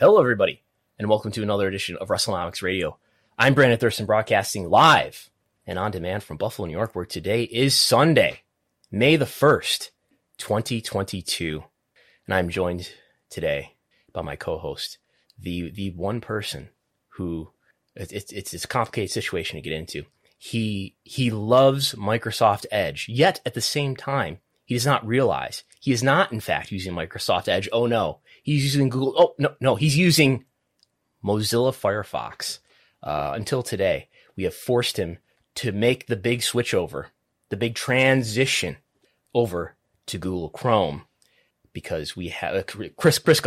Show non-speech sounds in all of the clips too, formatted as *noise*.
Hello, everybody, and welcome to another edition of WrestleNomics Radio. I'm Brandon Thurston, broadcasting live and on demand from Buffalo, New York, where today is Sunday, May the 1st, 2022. And I'm joined today by my co-host, the the one person who it's it's, it's a complicated situation to get into. He he loves Microsoft Edge, yet at the same time, he does not realize he is not in fact using Microsoft Edge. Oh no, He's using Google. Oh no, no, he's using Mozilla Firefox. Uh, until today, we have forced him to make the big switch over, the big transition over to Google Chrome, because we have uh, Chris Chris.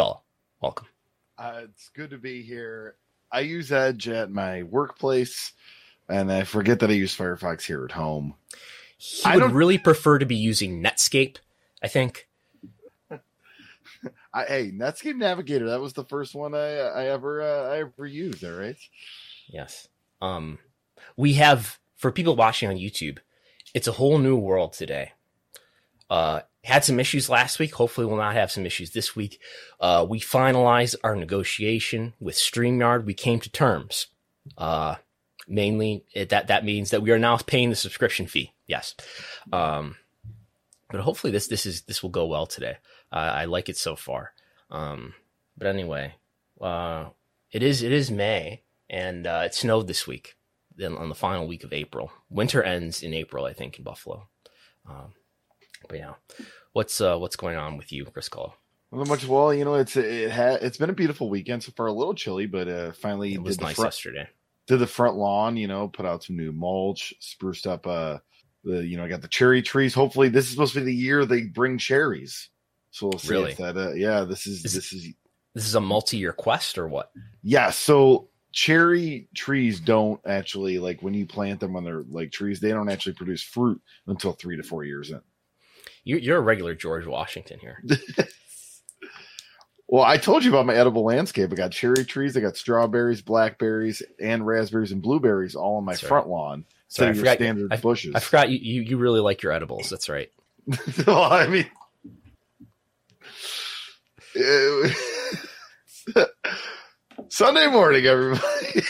Welcome. Uh, it's good to be here. I use Edge at my workplace, and I forget that I use Firefox here at home. He I would really prefer to be using Netscape. I think I, hey, Netscape Navigator. That was the first one I I ever uh, I ever used. All right. Yes. Um, we have for people watching on YouTube, it's a whole new world today. Uh, had some issues last week. Hopefully, we'll not have some issues this week. Uh, we finalized our negotiation with Streamyard. We came to terms. Uh, mainly, it, that that means that we are now paying the subscription fee. Yes. Um, but hopefully, this this is this will go well today. Uh, I like it so far. Um, but anyway, uh, it is it is May, and uh, it snowed this week. Then on the final week of April, winter ends in April, I think, in Buffalo. Um, but yeah, what's uh, what's going on with you, Chris Cole? Not much. Well, you know, it's it had it's been a beautiful weekend so far. A little chilly, but uh, finally it was nice front, yesterday. Did the front lawn, you know, put out some new mulch, spruced up. Uh, the you know, I got the cherry trees. Hopefully, this is supposed to be the year they bring cherries. So we'll see really? if that. Uh, yeah, this is, is this is this is a multi-year quest or what? Yeah. So cherry trees don't actually like when you plant them when they're like trees, they don't actually produce fruit until three to four years in. You're a regular George Washington here. *laughs* well, I told you about my edible landscape. I got cherry trees, I got strawberries, blackberries, and raspberries and blueberries all on my Sorry. front lawn. Sorry, I forgot, standard I, bushes. I forgot you, you, you really like your edibles. That's right. *laughs* well, I mean, *laughs* Sunday morning, everybody.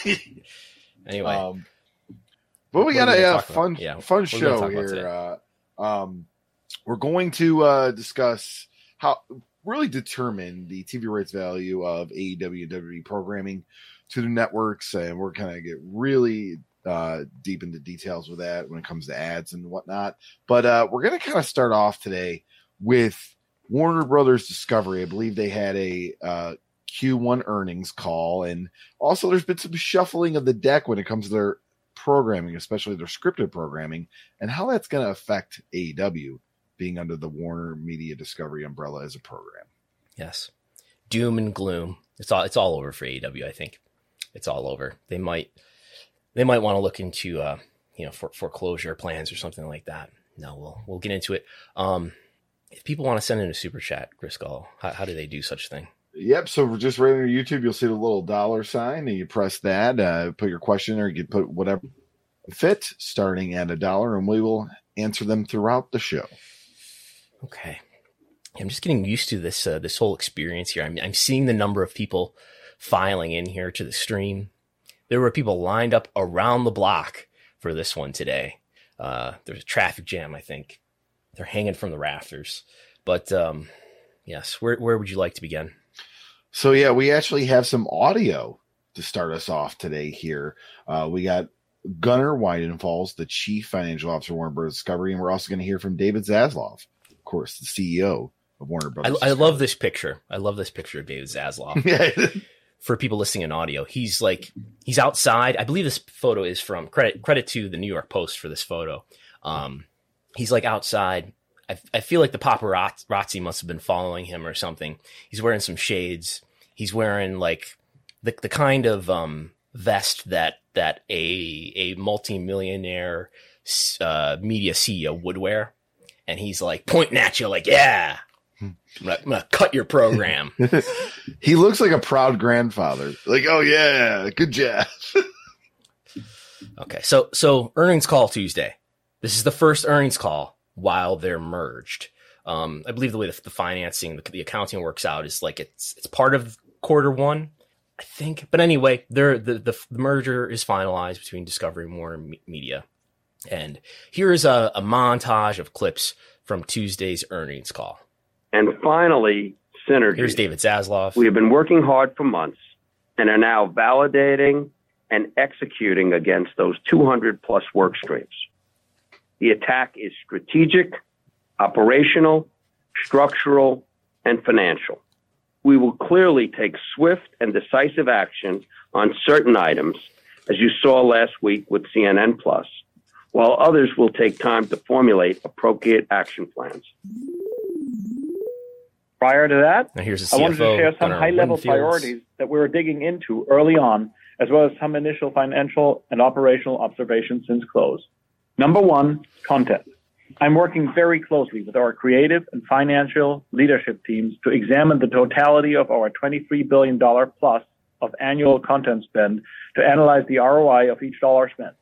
*laughs* anyway, um, but we got a uh, fun, yeah, fun show here. Uh, um, we're going to uh, discuss how really determine the TV rights value of AEW and WWE programming to the networks, and we're kind of get really uh, deep into details with that when it comes to ads and whatnot. But uh, we're going to kind of start off today with Warner Brothers Discovery, I believe they had a uh, Q1 earnings call, and also there's been some shuffling of the deck when it comes to their programming, especially their scripted programming, and how that's going to affect AEW being under the Warner Media Discovery umbrella as a program. Yes, doom and gloom. It's all it's all over for AEW. I think it's all over. They might they might want to look into uh, you know for, foreclosure plans or something like that. No, we'll we'll get into it. Um, if people want to send in a super chat, Chris Gall, how, how do they do such thing? Yep. So just right on YouTube, you'll see the little dollar sign, and you press that. Uh, put your question, or you can put whatever fit, starting at a dollar, and we will answer them throughout the show. Okay. I'm just getting used to this uh, this whole experience here. I'm I'm seeing the number of people filing in here to the stream. There were people lined up around the block for this one today. Uh, there's a traffic jam, I think. They're hanging from the rafters. But um, yes, where where would you like to begin? So yeah, we actually have some audio to start us off today. Here, uh, we got Gunnar Wiedenfels, the chief financial officer of Warner Bros. Discovery, and we're also going to hear from David Zaslav, of course, the CEO of Warner Bros. I, I love this picture. I love this picture of David Zaslav. *laughs* For people listening in audio, he's like he's outside. I believe this photo is from credit credit to the New York Post for this photo. Um, he's like outside. I, I feel like the paparazzi must have been following him or something. He's wearing some shades. He's wearing like the the kind of um, vest that that a a multimillionaire uh, media CEO would wear, and he's like pointing at you like, "Yeah, I'm gonna, I'm gonna cut your program." *laughs* he looks like a proud grandfather. Like, "Oh yeah, good job." *laughs* okay, so so earnings call Tuesday. This is the first earnings call while they're merged. Um, I believe the way the, the financing, the, the, accounting works out is like it's it's part of quarter one, I think. But anyway, the, the, the merger is finalized between Discovery and Warner Media. And here is a, a montage of clips from Tuesday's earnings call. And finally, synergy. Here's David Zaslav. We have been working hard for months and are now validating and executing against those 200 plus work streams. The attack is strategic, operational, structural, and financial we will clearly take swift and decisive action on certain items, as you saw last week with CNN Plus, while others will take time to formulate appropriate action plans. Prior to that, I wanted to share some high level priorities that we were digging into early on, as well as some initial financial and operational observations since close. Number one, content. I'm working very closely with our creative and financial leadership teams to examine the totality of our $23 billion plus of annual content spend to analyze the ROI of each dollar spent.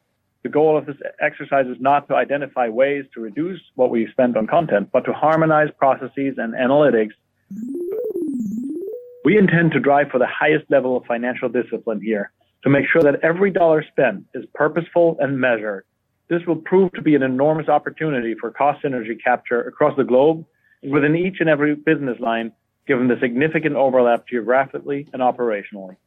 The goal of this exercise is not to identify ways to reduce what we spend on content, but to harmonize processes and analytics. We intend to drive for the highest level of financial discipline here to make sure that every dollar spent is purposeful and measured this will prove to be an enormous opportunity for cost synergy capture across the globe within each and every business line, given the significant overlap geographically and operationally.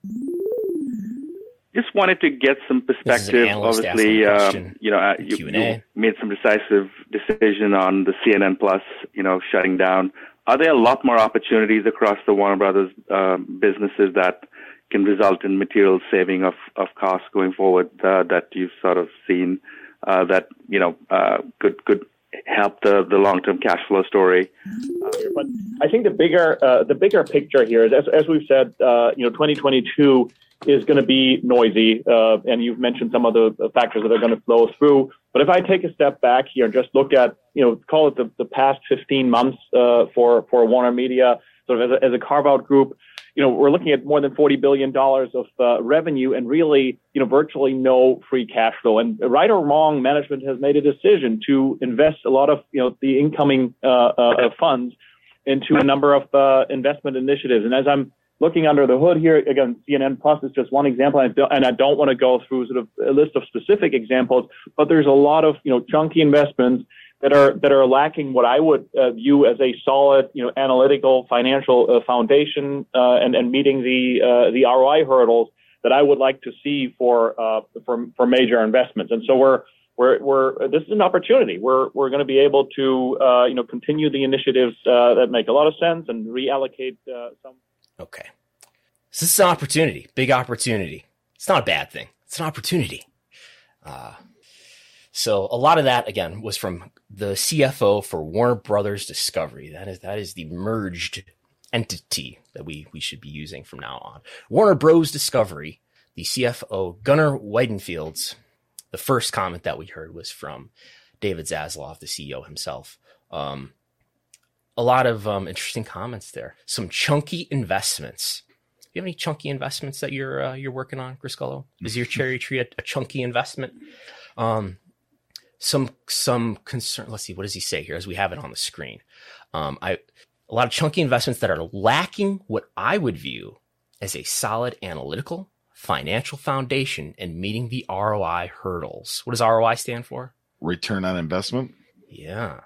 Just wanted to get some perspective. Obviously, uh, you know, uh, you, you, made some decisive decision on the CNN Plus, you know, shutting down. Are there a lot more opportunities across the Warner Brothers uh, businesses that can result in material saving of, of costs going forward uh, that you've sort of seen? Uh, that you know uh, could could help the the long term cash flow story. But I think the bigger uh, the bigger picture here is as as we've said, uh, you know, 2022 is going to be noisy, uh, and you've mentioned some of the factors that are going to flow through. But if I take a step back here and just look at, you know, call it the, the past 15 months uh, for for Warner Media, sort of as a, as a carve out group, you know, we're looking at more than $40 billion of uh, revenue and really, you know, virtually no free cash flow. And right or wrong, management has made a decision to invest a lot of, you know, the incoming uh, uh, funds into a number of uh, investment initiatives. And as I'm looking under the hood here, again, CNN Plus is just one example, and I don't, and I don't want to go through sort of a list of specific examples, but there's a lot of, you know, chunky investments that are that are lacking what I would uh, view as a solid, you know, analytical financial uh, foundation uh, and and meeting the uh, the ROI hurdles that I would like to see for uh, for for major investments. And so we're we're we're this is an opportunity. We're we're going to be able to you know continue the initiatives that make a lot of sense and reallocate some. Okay, so this is an opportunity, big opportunity. It's not a bad thing. It's an opportunity. Uh, so a lot of that again was from the CFO for Warner Brothers Discovery. That is that is the merged entity that we we should be using from now on. Warner Bros. Discovery, the CFO Gunnar Wiedenfels. The first comment that we heard was from David Zaslav, the CEO himself. Um, a lot of um, interesting comments there. Some chunky investments. Do you have any chunky investments that you're uh, you're working on, Griscolo? Is your cherry tree a, a chunky investment? Um, some some concern. Let's see, what does he say here? As we have it on the screen, um, I a lot of chunky investments that are lacking what I would view as a solid analytical financial foundation and meeting the ROI hurdles. What does ROI stand for? Return on investment. Yeah,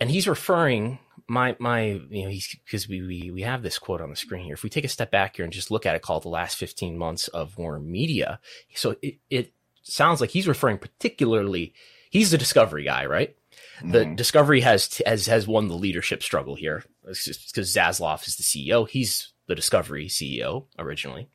and he's referring my my you know he's because we, we we have this quote on the screen here. If we take a step back here and just look at it, called the last fifteen months of Warner Media, so it it sounds like he's referring particularly. He's the discovery guy, right? The mm-hmm. Discovery has has has won the leadership struggle here because Zaslav is the CEO. He's the Discovery CEO originally.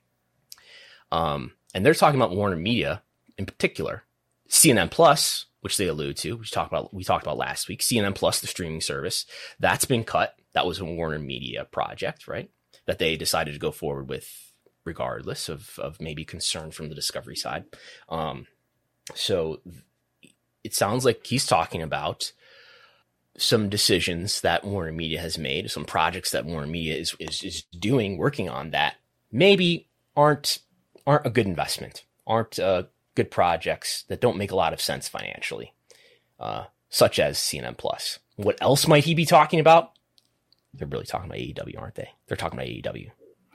Um, and they're talking about Warner Media in particular, CNN Plus, which they allude to, which talked about we talked about last week. CNN Plus, the streaming service, that's been cut. That was a Warner Media project, right? That they decided to go forward with, regardless of of maybe concern from the Discovery side. Um, so it sounds like he's talking about some decisions that Warner Media has made, some projects that Warner Media is, is, is doing, working on that maybe aren't aren't a good investment, aren't uh, good projects that don't make a lot of sense financially, uh, such as CNN Plus. What else might he be talking about? They're really talking about AEW, aren't they? They're talking about AEW,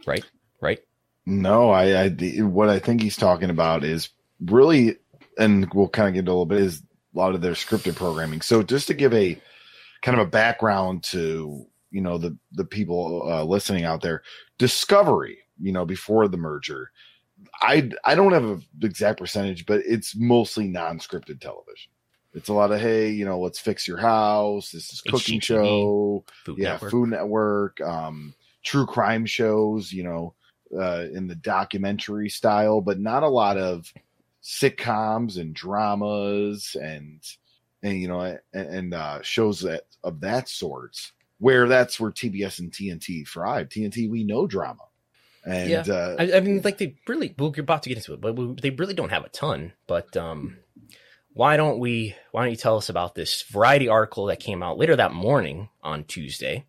right? Right? No, I, I what I think he's talking about is really, and we'll kind of get into a little bit is a lot of their scripted programming. So just to give a kind of a background to you know the the people uh, listening out there discovery you know before the merger i i don't have an exact percentage but it's mostly non-scripted television it's a lot of hey you know let's fix your house this is cooking HGTV, show food yeah network. food network um true crime shows you know uh in the documentary style but not a lot of sitcoms and dramas and and you know and, and uh, shows that of that sort where that's where TBS and TNT thrive. TNT we know drama. And yeah. Uh, I, I, mean, like they really, well, you're about to get into it, but they really don't have a ton. But um, why don't we? Why don't you tell us about this Variety article that came out later that morning on Tuesday,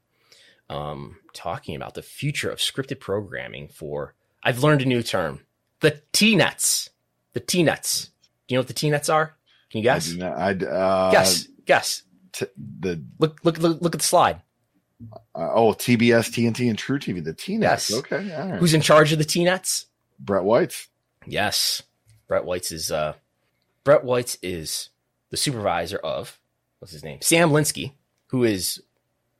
um, talking about the future of scripted programming for? I've learned a new term: the T nets. The T nets. Do you know what the T nets are? Can you guess? I, not, I uh, guess. Guess. T- the look, look, look, look at the slide. Uh, oh, TBS, TNT, and truTV. The T Nets. Yes. Okay. Who's in charge of the T Nets? Brett Weitz. Yes. Brett Weitz is uh, Brett Weitz is the supervisor of what's his name? Sam Linsky, who is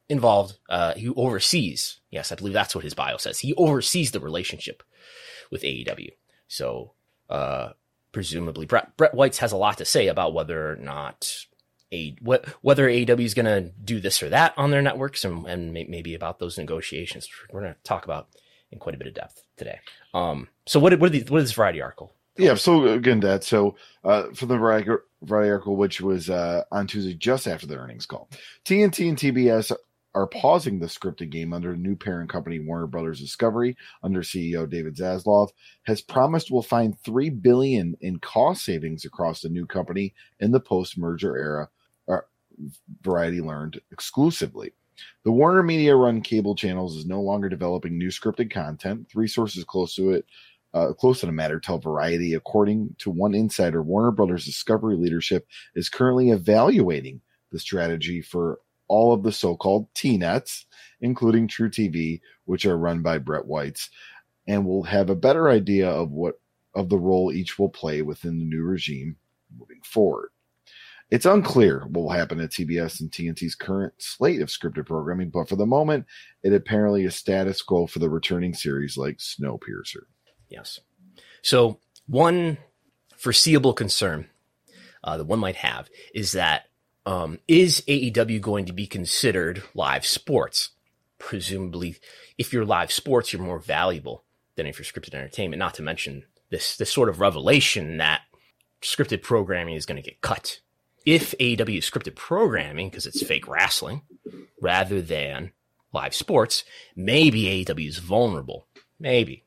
involved. Uh, who oversees. Yes, I believe that's what his bio says. He oversees the relationship with AEW. So, uh, presumably Brett, Brett Weitz has a lot to say about whether or not a what whether AEW is going to do this or that on their networks and, and maybe about those negotiations. We're going to talk about in quite a bit of depth today. Um, so what what, what is this variety article? Yeah, so again, that so uh, for the variety, variety article, which was uh, on Tuesday just after the earnings call, TNT and TBS are pausing the scripted game under a new parent company, Warner Brothers Discovery, under CEO David Zaslav, has promised will find three billion in cost savings across the new company in the post-merger era. Uh, Variety learned exclusively. The Warner Media run cable channels is no longer developing new scripted content. Three sources close to it, uh, close to the matter, tell Variety. According to one insider, Warner Brothers Discovery leadership is currently evaluating the strategy for all of the so-called T-nets, including truTV, which are run by Brett Weitz, and we'll have a better idea of what of the role each will play within the new regime moving forward. It's unclear what will happen at TBS and TNT's current slate of scripted programming, but for the moment, it apparently is status quo for the returning series like Snowpiercer. Yes. So one foreseeable concern uh, that one might have is that um, is AEW going to be considered live sports? Presumably, if you're live sports, you're more valuable than if you're scripted entertainment. Not to mention this this sort of revelation that scripted programming is going to get cut. If AEW scripted programming because it's fake wrestling rather than live sports, maybe AEW is vulnerable. Maybe.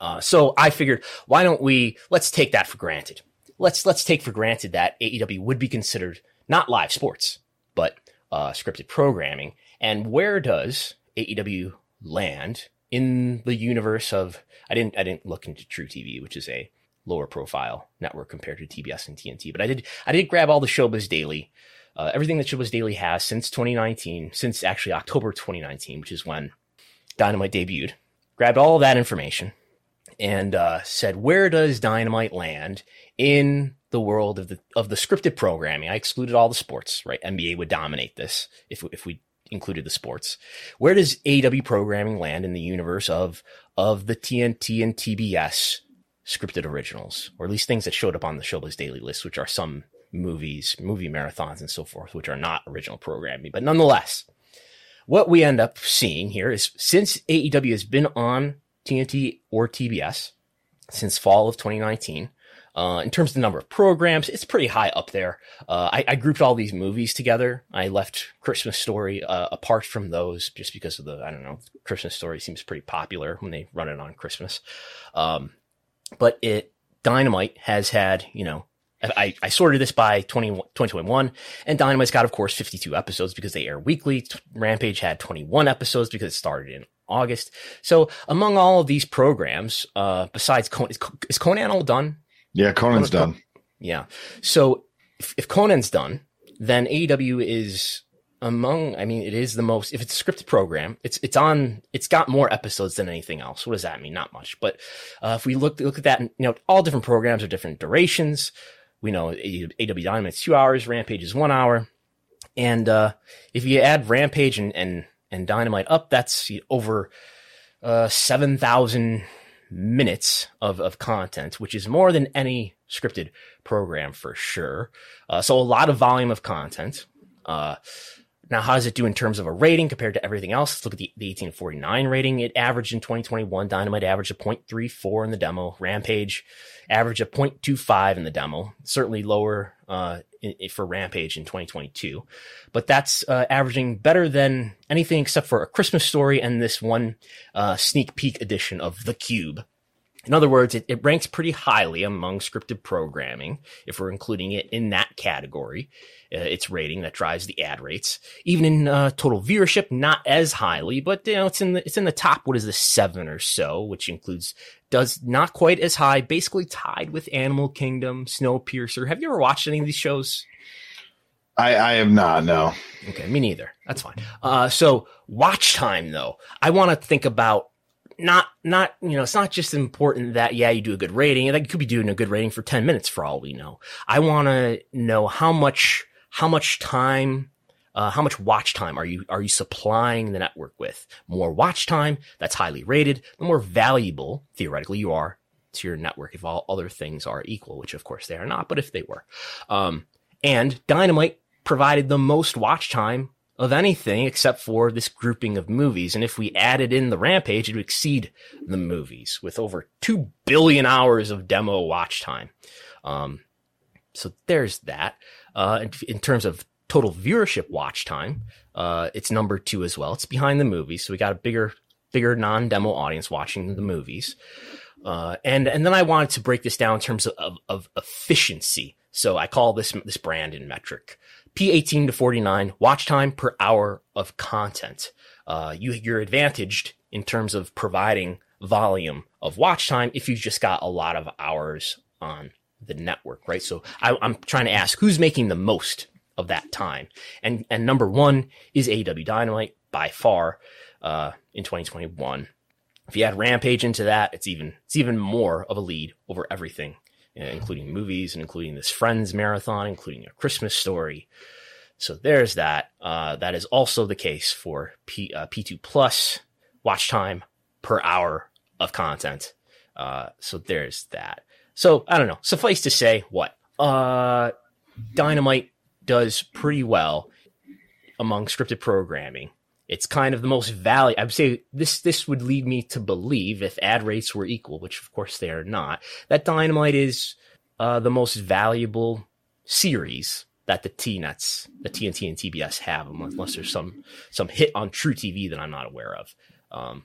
Uh, so I figured, why don't we let's take that for granted. Let's let's take for granted that AEW would be considered not live sports, but uh, scripted programming. And where does AEW land in the universe of? I didn't I didn't look into truTV, which is a lower profile network compared to TBS and TNT, but I did I did grab all the Showbuzz Daily, uh, everything that Showbuzz Daily has since 2019, since actually October 2019, which is when Dynamite debuted. Grabbed all that information and uh, said, "Where does Dynamite land in the world of the of the scripted programming?" I excluded all the sports. Right, NBA would dominate this if if we included the sports. Where does AW programming land in the universe of of the TNT and TBS scripted originals, or at least things that showed up on the Showbuzz Daily list, which are some movies, movie marathons, and so forth, which are not original programming, but nonetheless. What we end up seeing here is since AEW has been on TNT or TBS since fall of 2019. Uh, in terms of the number of programs, it's pretty high up there. Uh, I, I, grouped all these movies together. I left Christmas Story uh, apart from those just because of the, I don't know, Christmas Story seems pretty popular when they run it on Christmas. Um, but it, Dynamite has had, you know, I, I sorted this by 20, 2021 and Dynamite's got, of course, 52 episodes because they air weekly. Rampage had 21 episodes because it started in August. So among all of these programs, uh, besides is, is Conan all done? Yeah, Conan's done. Yeah. So if, if Conan's done, then AEW is among, I mean, it is the most, if it's a scripted program, it's, it's on, it's got more episodes than anything else. What does that mean? Not much. But, uh, if we look, look at that, you know, all different programs are different durations. We know AW Dynamite's two hours, Rampage is one hour. And, uh, if you add Rampage and, and and Dynamite up, that's over uh, 7,000 minutes of, of content, which is more than any scripted program for sure. Uh, so a lot of volume of content. Uh, now, how does it do in terms of a rating compared to everything else? Let's look at the, the 1849 rating. It averaged in 2021. Dynamite averaged a 0.34 in the demo. Rampage averaged a 0.25 in the demo. Certainly lower uh, for Rampage in 2022, but that's uh, averaging better than anything except for a Christmas story and this one uh, sneak peek edition of The Cube. In other words, it, it ranks pretty highly among scripted programming if we're including it in that category. Uh, its rating that drives the ad rates. Even in uh, total viewership, not as highly, but you know it's in the it's in the top. What is the seven or so, which includes does not quite as high, basically tied with Animal Kingdom, Snowpiercer. Have you ever watched any of these shows? I, I have not. No. Okay, me neither. That's fine. Uh, so watch time though, I want to think about not not you know it's not just important that yeah you do a good rating. Like you could be doing a good rating for 10 minutes for all we know. I want to know how much how much time uh, how much watch time are you are you supplying the network with? More watch time that's highly rated. The more valuable theoretically you are to your network if all other things are equal which of course they are not but if they were. Um, and dynamite provided the most watch time of anything except for this grouping of movies. And if we added in the Rampage, it would exceed the movies with over 2 billion hours of demo watch time. Um, so there's that. Uh, in, in, terms of total viewership watch time, uh, it's number two as well. It's behind the movies. So we got a bigger, bigger non-demo audience watching the movies. Uh, and, and then I wanted to break this down in terms of, of, of efficiency. So I call this, this Brandon metric. P18 to 49 watch time per hour of content. Uh, you, you're advantaged in terms of providing volume of watch time if you've just got a lot of hours on the network, right? So I, am trying to ask who's making the most of that time, and and number one is AW Dynamite by far uh, in 2021. If you add Rampage into that, it's even it's even more of a lead over everything including movies and including this Friends marathon, including a Christmas story. So there's that. Uh, that is also the case for P, uh, P2 Plus watch time per hour of content. Uh, so there's that. So I don't know. Suffice to say, what? Uh, Dynamite does pretty well among scripted programming it's kind of the most value. I would say this this would lead me to believe if ad rates were equal, which of course they are not, that Dynamite is uh, the most valuable series that the T nets, the TNT and TBS have, unless there's some some hit on truTV that I'm not aware of. Um,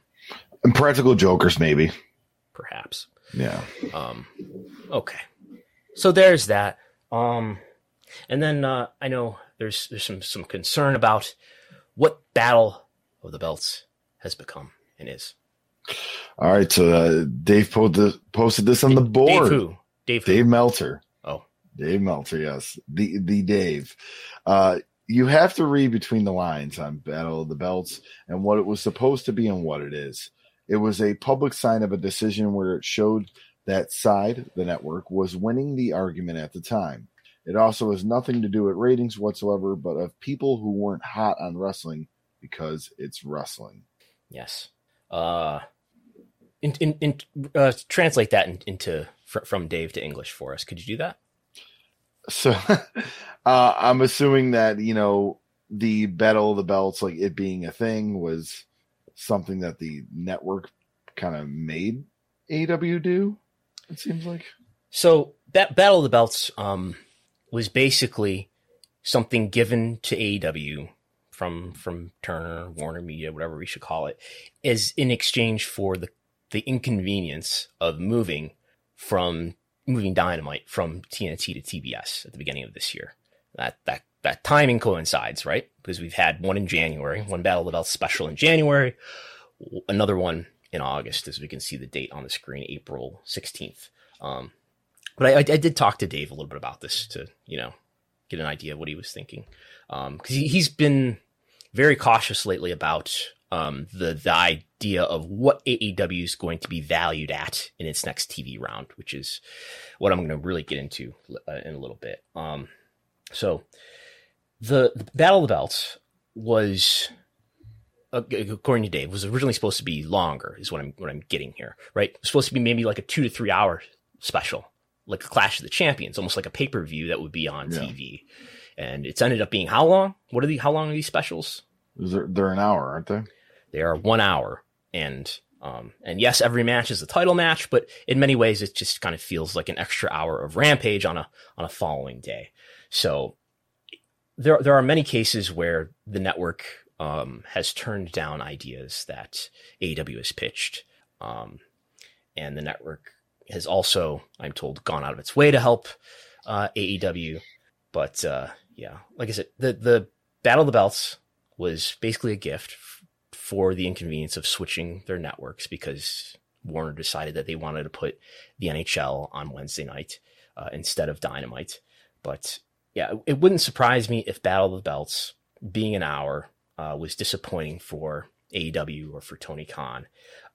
and Practical Jokers, maybe, perhaps. Yeah. Um, okay. So there's that. Um, and then uh, I know there's there's some some concern about what Battle of the Belts has become and is. All right, so uh, Dave posted this on the board. Dave who? Dave, who? Dave Meltzer. Oh, Dave Meltzer. Yes, the the Dave. Uh, you have to read between the lines on Battle of the Belts and what it was supposed to be and what it is. It was a public sign of a decision where it showed that side, the network, was winning the argument at the time. It also has nothing to do with ratings whatsoever, but of people who weren't hot on wrestling because it's wrestling. Yes. Uh, in, in, in uh, translate that in, into fr- from Dave to English for us. Could you do that? So, *laughs* uh, I'm assuming that you know the Battle of the Belts, like it being a thing, was something that the network kind of made AW do. It seems like. So that Battle of the Belts um, was basically something given to AEW from from Turner, Warner Media, whatever we should call it, is in exchange for the the inconvenience of moving from moving Dynamite from TNT to TBS at the beginning of this year. That that that timing coincides, right? Because we've had one in January, one Battle of Belts special in January, another one in August, as we can see the date on the screen, April 16th. Um, but I, I, did talk to Dave a little bit about this to, you know, get an idea of what he was thinking. Um, cause he, he's been very cautious lately about, um, the, the idea of what AEW is going to be valued at in its next TV round, which is what I'm going to really get into uh, in a little bit. Um, so the, the Battle of the Belts was according to Dave, was originally supposed to be longer. Is what I'm what I'm getting here, right? It was supposed to be maybe like a two to three hour special, like a Clash of the Champions, almost like a pay per view that would be on yeah. TV. And it's ended up being how long? What are the how long are these specials? There, they're an hour, aren't they? They are one hour, and um, and yes, every match is a title match, but in many ways, it just kind of feels like an extra hour of Rampage on a on a following day. So there there are many cases where the network um, has turned down ideas that AEW has pitched, um, and the network has also, I'm told, gone out of its way to help uh, AEW. But uh, yeah, like I said, the the Battle of the Belts was basically a gift f- for the inconvenience of switching their networks because Warner decided that they wanted to put the NHL on Wednesday night uh, instead of Dynamite. But yeah, it wouldn't surprise me if Battle of the Belts, being an hour, uh, was disappointing for AEW or for Tony Khan.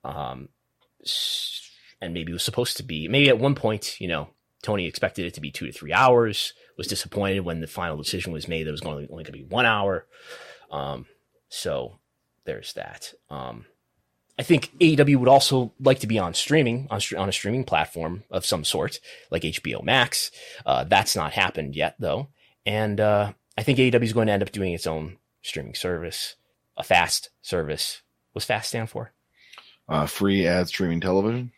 Um, and maybe it was supposed to be, maybe at one point, you know, Tony expected it to be two to three hours, was disappointed when the final decision was made that it was only, only going to be one hour. Um, so there's that. Um, I think AEW would also like to be on streaming, on, on a streaming platform of some sort, like HBO Max. Uh, that's not happened yet, though. And uh, I think AEW is going to end up doing its own streaming service, a fast service. What's fast stand for? Uh, free ad streaming television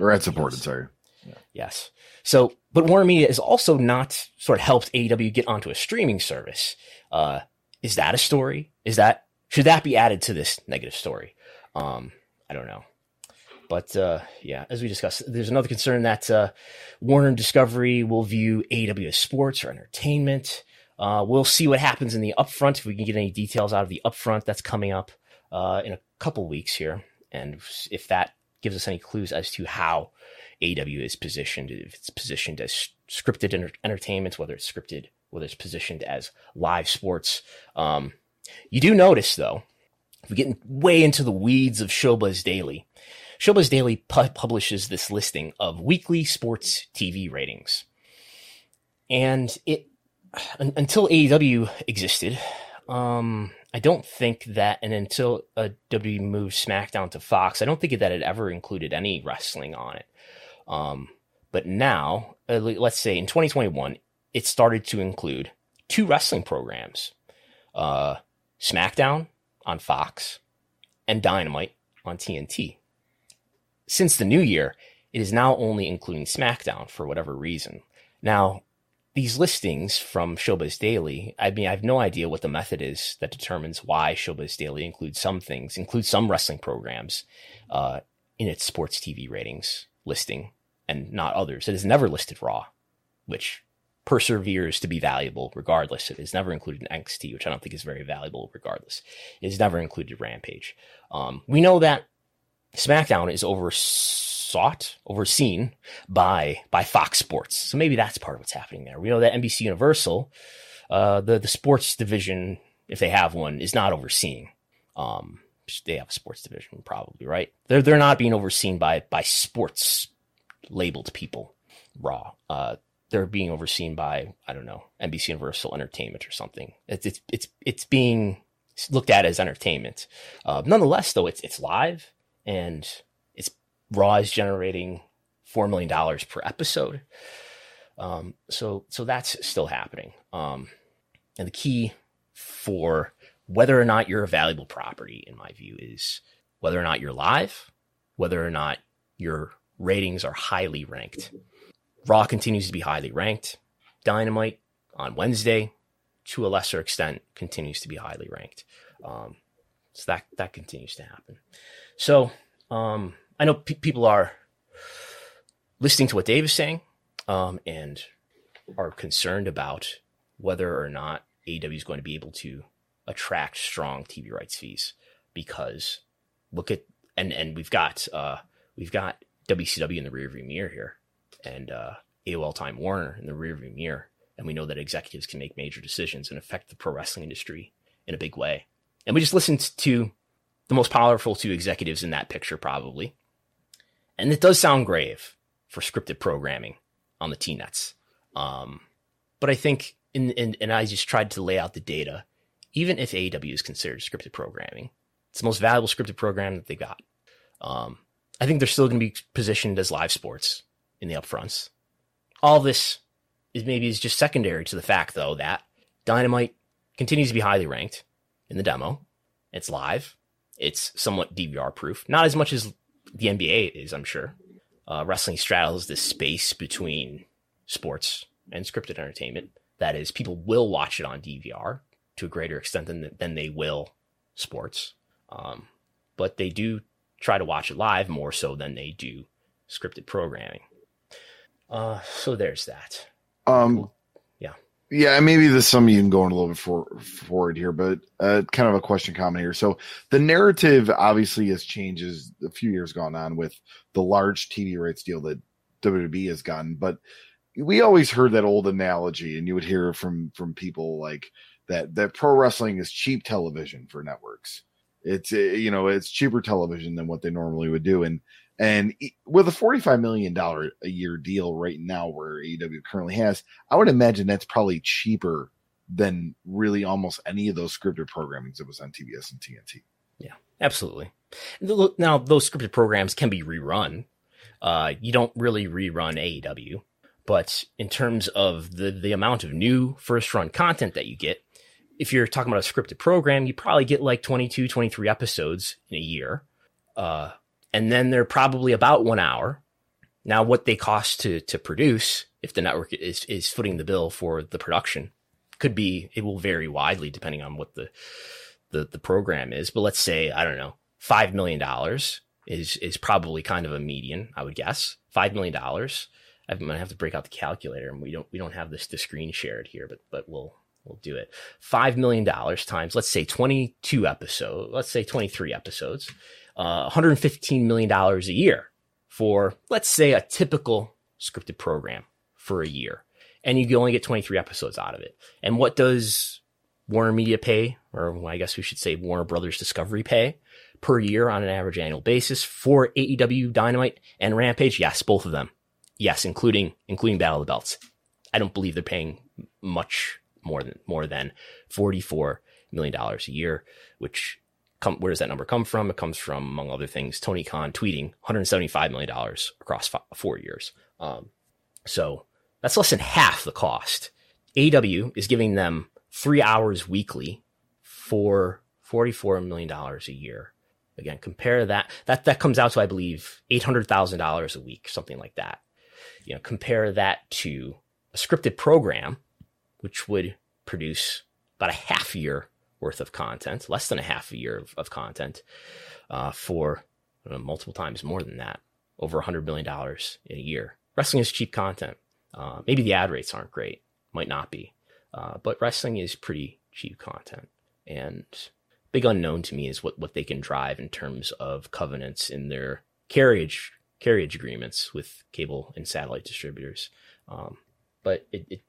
or ad supported. Yes. Sorry. Yeah. Yes. So, but Warner Media has also not sort of helped AEW get onto a streaming service. Uh, is that a story? Is that should that be added to this negative story? Um, I don't know. But uh, yeah, as we discussed, there's another concern that uh, Warner Discovery will view AEW as sports or entertainment. Uh, we'll see what happens in the upfront if we can get any details out of the upfront that's coming up uh, in a couple weeks here, and if that gives us any clues as to how AW is positioned, if it's positioned as scripted enter- entertainment, whether it's scripted, whether it's positioned as live sports. Um, you do notice though, if we get way into the weeds of Showbuzz Daily, Showbuzz Daily pu- publishes this listing of weekly sports TV ratings. And it until AEW existed, um, I don't think that, and until WWE moved SmackDown to Fox, I don't think that it ever included any wrestling on it. Um, but now, uh, let's say in 2021, it started to include two wrestling programs uh, SmackDown on Fox and Dynamite on TNT. Since the new year, it is now only including SmackDown for whatever reason. Now, these listings from Showbuzz Daily, I mean, I have no idea what the method is that determines why Showbuzz Daily includes some things, includes some wrestling programs uh, in its sports TV ratings listing and not others. It has never listed Raw, which perseveres to be valuable regardless. It is never included in NXT, which I don't think is very valuable regardless. It is never included Rampage. Um, we know that SmackDown is oversought, overseen by by Fox Sports. So maybe that's part of what's happening there. We know that NBC Universal, uh, the the sports division, if they have one, is not overseeing. Um, they have a sports division, probably right. They're they're not being overseen by by sports labeled people. Raw. Uh, they're being overseen by I don't know NBC Universal Entertainment or something. It's it's it's it's being looked at as entertainment. Uh, nonetheless, though, it's it's live and Raw is generating four million dollars per episode. Um, so so that's still happening. Um, and the key for whether or not you're a valuable property, in my view, is whether or not you're live, whether or not your ratings are highly ranked. Raw continues to be highly ranked. Dynamite on Wednesday, to a lesser extent, continues to be highly ranked. Um, so that that continues to happen. So um, I know pe- people are listening to what Dave is saying um, and are concerned about whether or not AEW is going to be able to attract strong TV rights fees because look at and and we've got uh, we've got WCW in the rearview mirror here and uh, AOL Time Warner in the rearview mirror, and we know that executives can make major decisions and affect the pro wrestling industry in a big way. And we just listened to the most powerful two executives in that picture, probably. And it does sound grave for scripted programming on the T nets. Um, but I think, in, in, and I just tried to lay out the data, even if AEW is considered scripted programming, it's the most valuable scripted program that they got. Um, I think they're still going to be positioned as live sports in the upfronts. All this is maybe is just secondary to the fact, though, that Dynamite continues to be highly ranked in the demo. It's live. It's somewhat DVR proof. Not as much as the NBA is, I'm sure. Uh, wrestling straddles this space between sports and scripted entertainment. That is, people will watch it on DVR to a greater extent than than they will sports. Um, but they do try to watch it live more so than they do scripted programming. Uh, so there's that. Um, yeah, maybe this some you can go in a little bit for, forward here, but uh, kind of a question comment here. So the narrative obviously has changed as a few years gone on with the large TV rights deal that WWE has gotten, but we always heard that old analogy, and you would hear from from people like that that pro wrestling is cheap television for networks. It's uh, you know it's cheaper television than what they normally would do, and and with a $45 million a year deal right now, where AEW currently has, I would imagine that's probably cheaper than really almost any of those scripted programmings that was on TBS and TNT. Yeah, absolutely. Now, those scripted programs can be rerun. Uh, you don't really rerun AEW, but in terms of the, the amount of new first run content that you get, if you're talking about a scripted program, you probably get like 22, 23 episodes in a year. Uh, and then they're probably about one hour. Now, what they cost to to produce, if the network is is footing the bill for the production, could be it will vary widely depending on what the the the program is. But let's say I don't know, five million dollars is is probably kind of a median, I would guess. Five million dollars. I'm gonna have to break out the calculator, and we don't we don't have this the screen shared here, but but we'll we'll do it. Five million dollars times let's say twenty two episodes, let's say twenty three episodes uh, $115 million a year for, let's say, a typical scripted program for a year. And you only get 23 episodes out of it. And what does Warner Media pay, or I guess we should say Warner Brothers Discovery pay per year on an average annual basis for AEW Dynamite and Rampage? Yes, both of them. Yes, including including Battle of the Belts. I don't believe they're paying much more than more than 44 million dollars a year, which come, where does that number come from? It comes from, among other things, Tony Khan tweeting $175 million across four years. Um, so that's less than half the cost. AW is giving them three hours weekly for $44 million a year. Again, compare that. That that comes out to, I believe, eight hundred thousand dollars a week, something like that. You know, compare that to a scripted program, which would produce about a half year worth of content, less than a half a year of, of content, uh, for uh, multiple times more than that, over $100 million in a year. Wrestling is cheap content. Uh, maybe the ad rates aren't great, might not be. Uh, but wrestling is pretty cheap content, and big unknown to me is what what they can drive in terms of covenants in their carriage carriage agreements with cable and satellite distributors. Um, but it, it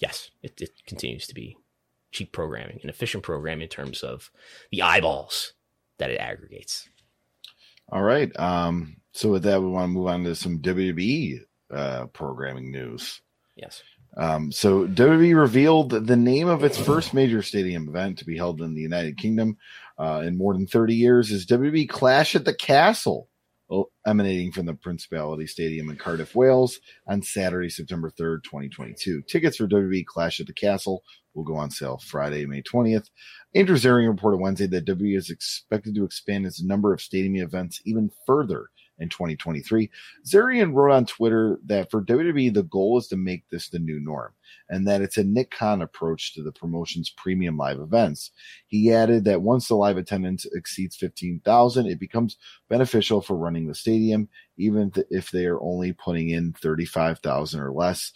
yes, it, it continues to be cheap programming and efficient programming in terms of the eyeballs that it aggregates. All right. Um, so with that, we want to move on to some WWE uh, programming news. Yes. Um, so WWE revealed the name of its first major stadium event to be held in the United Kingdom uh, in more than 30 years is WWE Clash at the Castle emanating from the Principality Stadium in Cardiff, Wales on Saturday, September 3rd, 2022. Tickets for WWE Clash at the Castle will go on sale Friday, May 20th. Andrew Zarian reported Wednesday that WWE is expected to expand its number of stadium events even further in 2023. Zarian wrote on Twitter that for WWE, the goal is to make this the new norm and that it's a Nick Khan approach to the promotion's premium live events. He added that once the live attendance exceeds 15,000, it becomes beneficial for running the stadium, even if they are only putting in 35,000 or less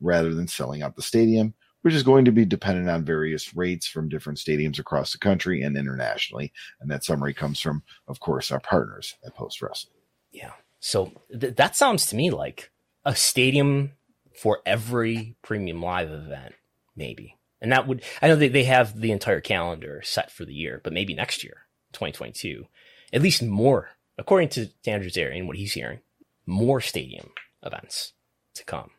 rather than selling out the stadium which is going to be dependent on various rates from different stadiums across the country and internationally. And that summary comes from, of course, our partners at Post Wrestling. Yeah. So th- that sounds to me like a stadium for every premium live event, maybe. And that would, I know they, they have the entire calendar set for the year, but maybe next year, 2022, at least more, according to Andrew Zarian, and what he's hearing, more stadium events to come.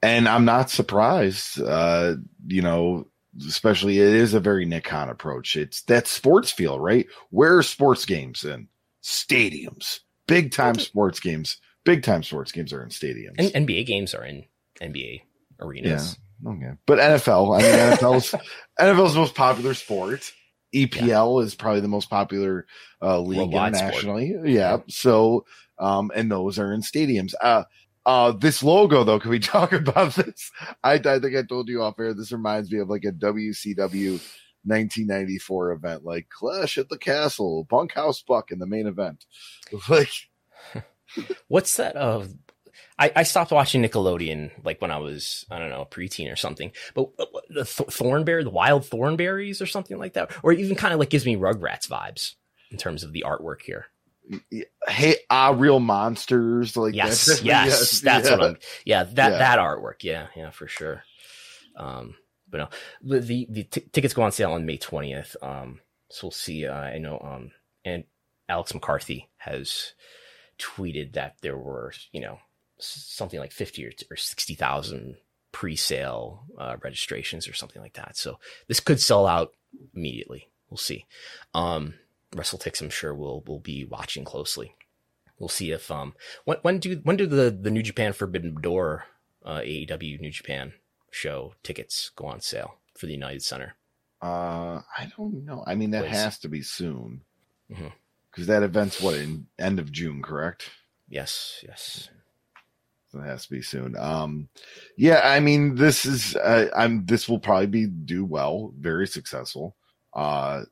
And I'm not surprised, uh, you know, especially it is a very Nick Khan approach. It's that sports feel, right? Where are sports games in? Stadiums big time sports games. Big time sports games are in stadiums. And NBA games are in NBA arenas. Yeah. Okay. But NFL, I mean, NFL's *laughs* NFL's most popular sport. EPL yeah. is probably the most popular uh, league Worldwide internationally. Sport. Yeah. So, um, and those are in stadiums. Uh, uh, this logo though, can we *laughs* talk about this? I, I think I told you off air. This reminds me of like a WCW 1994 event, like Clash at the Castle, Bunkhouse Buck in the main event. *laughs* Like, *laughs* what's that? Uh, I, I stopped watching Nickelodeon like when I was I don't know a preteen or something. But the th- Thornberry, the Wild Thornberries, or something like that, or even kind of like gives me Rugrats vibes in terms of the artwork here. Hey, ah, real monsters like yes, yes, *laughs* yes, that's yeah. what I'm. Yeah, that yeah. that artwork, yeah, yeah, for sure. Um, but no, the the, the t- tickets go on sale on May twentieth. Um, so we'll see. Uh, I know. Um, and Alex McCarthy has tweeted that there were, you know, something like fifty or, or sixty thousand pre-sale uh, registrations or something like that. So this could sell out immediately. We'll see. Um, WrestleTix, I'm sure will will be watching closely. We'll see if um when when do when do the the New Japan Forbidden Door uh, AEW New Japan show tickets go on sale for the United Center? Uh, I don't know. I mean, that Please. has to be soon because mm-hmm. that event's what in end of June, correct? Yes, yes. So it has to be soon. Um, yeah, I mean, this is uh, I'm this will probably be do well, very successful. Uh,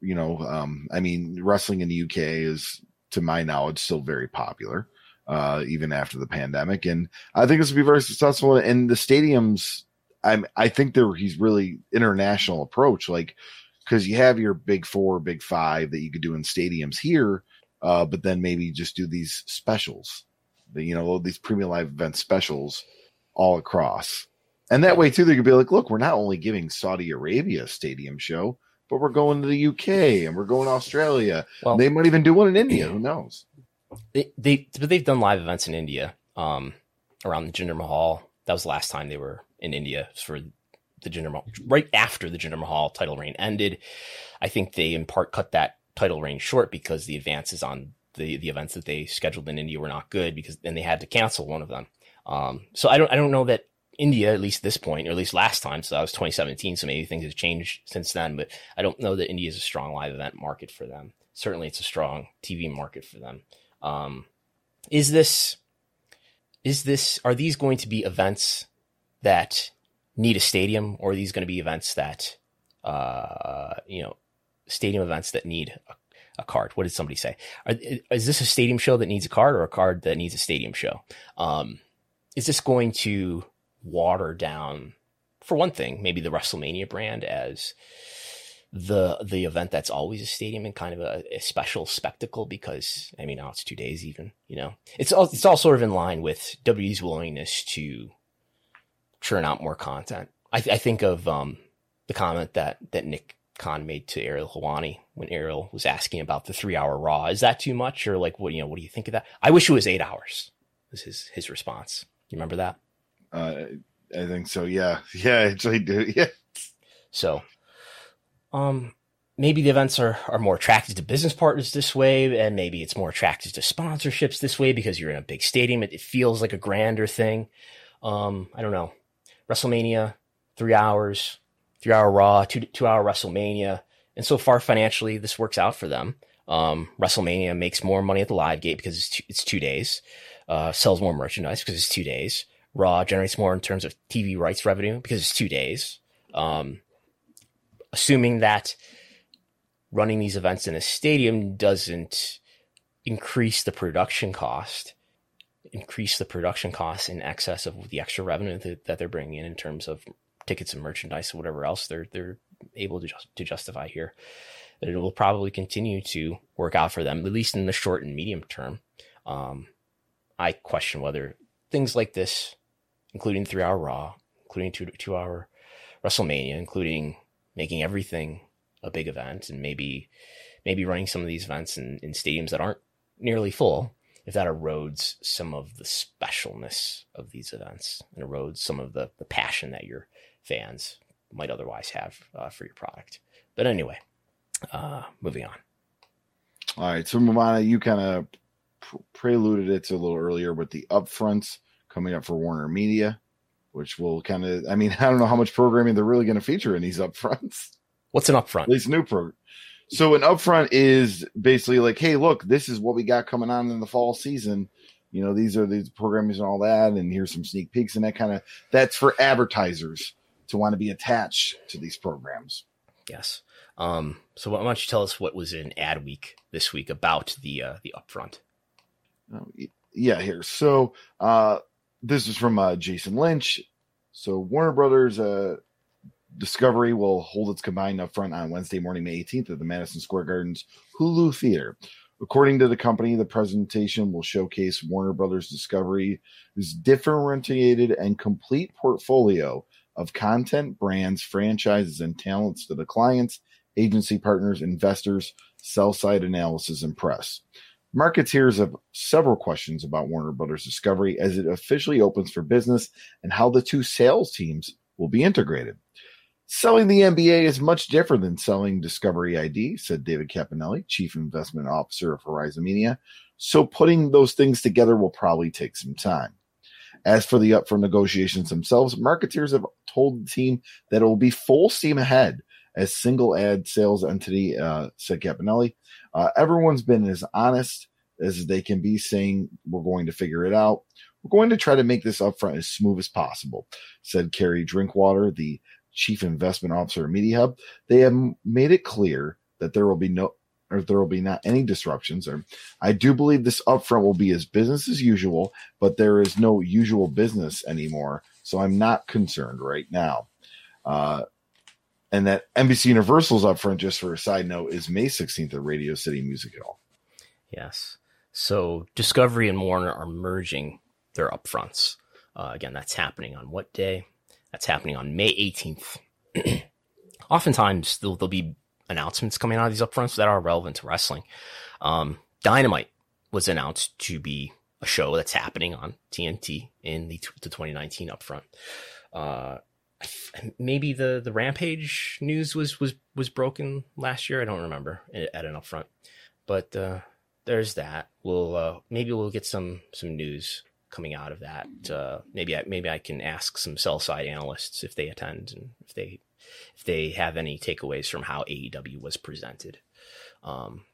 you know, um, I mean, wrestling in the UK is, to my knowledge, still very popular uh, even after the pandemic. And I think this will be very successful. And the stadiums, I'm, I think there he's really international approach, like because you have your big four, big five that you could do in stadiums here, uh, but then maybe just do these specials, you know, these premium live event specials all across. And that way too, they could be like, look, we're not only giving Saudi Arabia a stadium show, but we're going to the UK and we're going to Australia. Well, they might even do one in India. Who knows? They they but they've done live events in India, um, around the Jinder Mahal. That was the last time they were in India for the Jinder Mahal. Right after the Jinder Mahal title reign ended, I think they in part cut that title reign short because the advances on the the events that they scheduled in India were not good because then they had to cancel one of them. Um, so I don't I don't know that India, at least this point, or at least last time, so that was 2017. So maybe things have changed since then, but I don't know that India is a strong live event market for them. Certainly, it's a strong TV market for them. Um, is this is this are these going to be events that need a stadium, or are these going to be events that uh, you know stadium events that need a, a card? What did somebody say? Are, is this a stadium show that needs a card, or a card that needs a stadium show? Um, is this going to water down, for one thing, maybe the WrestleMania brand as the the event that's always a stadium and kind of a, a, special spectacle because I mean now it's two days even you know it's all it's all sort of in line with WWE's willingness to churn out more content. I, th- I think of um, the comment that that Nick Khan made to Ariel Helwani when Ariel was asking about the three hour Raw. Is that too much or like what you know what do you think of that? I wish it was eight hours. Was his his response? You remember that? Uh, I think so. Yeah, *laughs* yeah, actually do. Yeah. So um, maybe the events are, are more attractive to business partners this way, and maybe it's more attractive to sponsorships this way because you're in a big stadium. It, it feels like a grander thing. Um, I don't know. WrestleMania, three hours, three hour Raw, two two hour WrestleMania, and so far financially this works out for them. Um, WrestleMania makes more money at the live gate because it's two, it's two days. Uh, sells more merchandise because it's two days. Raw generates more in terms of TV rights revenue because it's two days. Um, assuming that running these events in a stadium doesn't increase the production cost, increase the production costs in excess of the extra revenue that, that they're bringing in in terms of tickets and merchandise or whatever else they're they're able to just, to justify here. That it will probably continue to work out for them, at least in the short and medium term. Um, I question whether things like this, including three hour Raw, including two two hour WrestleMania, including making everything a big event and maybe maybe running some of these events in, in stadiums that aren't nearly full if that erodes some of the specialness of these events and erodes some of the, the passion that your fans might otherwise have uh, for your product. But anyway, uh, moving on. All right. So, Mamana, you kind of preluded it a little earlier with the upfronts coming up for Warner Media which will kind of, I mean, *laughs* I don't know how much programming they're really going to feature in these upfronts. What's an upfront? At least new program. So an upfront is basically like, hey, look, this is what we got coming on in the fall season. You know, these are these programs and all that, and here's some sneak peeks and that kind of. That's for advertisers to want to be attached to these programs. Yes. Um, so why don't you tell us what was in Ad Week this week about the uh, the upfront? Oh, yeah, here. So uh, this is from uh, Jason Lynch. So Warner Brothers uh, Discovery will hold its combined upfront on Wednesday morning, May 18th at the Madison Square Garden's Hulu Theater. According to the company, the presentation will showcase Warner Brothers Discovery's differentiated and complete portfolio of content, brands, franchises, and talents to the clients, agency partners, investors, sell side analysis, and press. Marketeers have several questions about Warner Brothers Discovery as it officially opens for business and how the two sales teams will be integrated. Selling the NBA is much different than selling Discovery ID, said David Campanelli, Chief Investment Officer of Horizon Media. So putting those things together will probably take some time. As for the upfront negotiations themselves, marketeers have told the team that it will be full steam ahead as single ad sales entity, uh, said Campanelli. Uh, everyone's been as honest as they can be, saying we're going to figure it out. We're going to try to make this upfront as smooth as possible, said Kerry Drinkwater, the chief investment officer at Media Hub. They have made it clear that there will be no or there will be not any disruptions. Or I do believe this upfront will be as business as usual, but there is no usual business anymore. So I'm not concerned right now. Uh, and that NBC Universal's upfront, just for a side note, is May 16th at Radio City Music Hall. Yes. So Discovery and Warner are merging their upfronts. Uh, again, that's happening on what day? That's happening on May 18th. *clears throat* Oftentimes, there'll, there'll, be announcements coming out of these upfronts that are relevant to wrestling. Um, Dynamite was announced to be a show that's happening on TNT in the, the 2019 upfront. Uh, maybe the the Rampage news was was was broken last year. I don't remember at an upfront, but uh, there's that. We'll uh, maybe we'll get some some news coming out of that. Uh, maybe I, maybe I can ask some sell side analysts if they attend and if they if they have any takeaways from how AEW was presented. Um,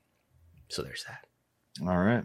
so there's that. All right.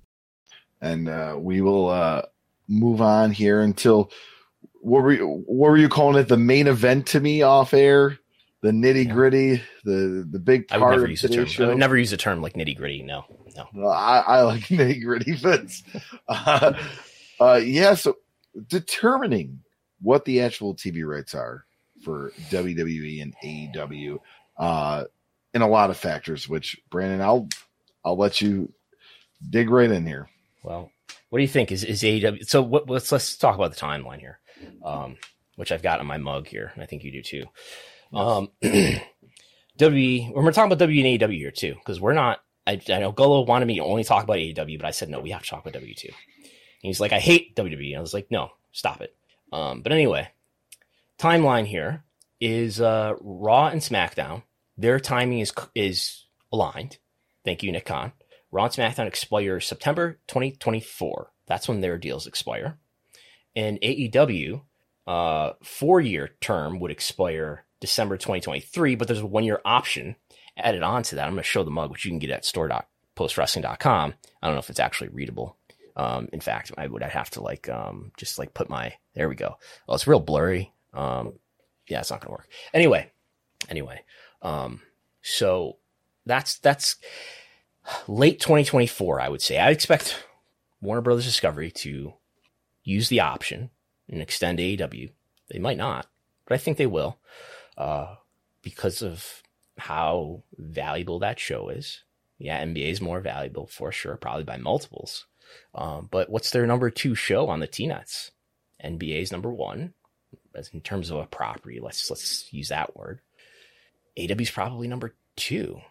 and uh, we will uh, move on here until what were you, what were you calling it? The main event to me off air, the nitty gritty, the the big part I would never use the term. Show. I would never use a term like nitty gritty. No, no. Well, I, I like *laughs* nitty gritty, but uh, uh, yeah. So determining what the actual TV rights are for WWE and AEW, uh, in a lot of factors. Which Brandon, I'll I'll let you dig right in here. Well, what do you think? Is is AEW? So what, let's let's talk about the timeline here, um, which I've got on my mug here, and I think you do too. Um, *clears throat* W when we're talking about W and AEW here too, because we're not. I, I know Gullo wanted me to only talk about AEW, but I said no, we have to talk about W too. he's like, I hate WWE. I was like, no, stop it. Um, but anyway, timeline here is uh, Raw and SmackDown. Their timing is is aligned. Thank you, Nick Khan. Raw and SmackDown expires September 2024. That's when their deals expire. And AEW, uh, four year term would expire December 2023, but there's a one year option added on to that. I'm going to show the mug, which you can get at store.postwrestling.com. I don't know if it's actually readable. Um, in fact, I would have to like um, just like put my there we go. Oh, it's real blurry. Um, yeah, it's not gonna work. Anyway, anyway, um, so that's that's late 2024, I would say. I expect Warner Brothers Discovery to use the option and extend AEW. They might not, but I think they will uh, because of how valuable that show is. Yeah, NBA is more valuable for sure, probably by multiples. Um, but what's their number two show on the T-Nets? NBA is number one, as in terms of a property. Let's let's use that word. AW is probably number two.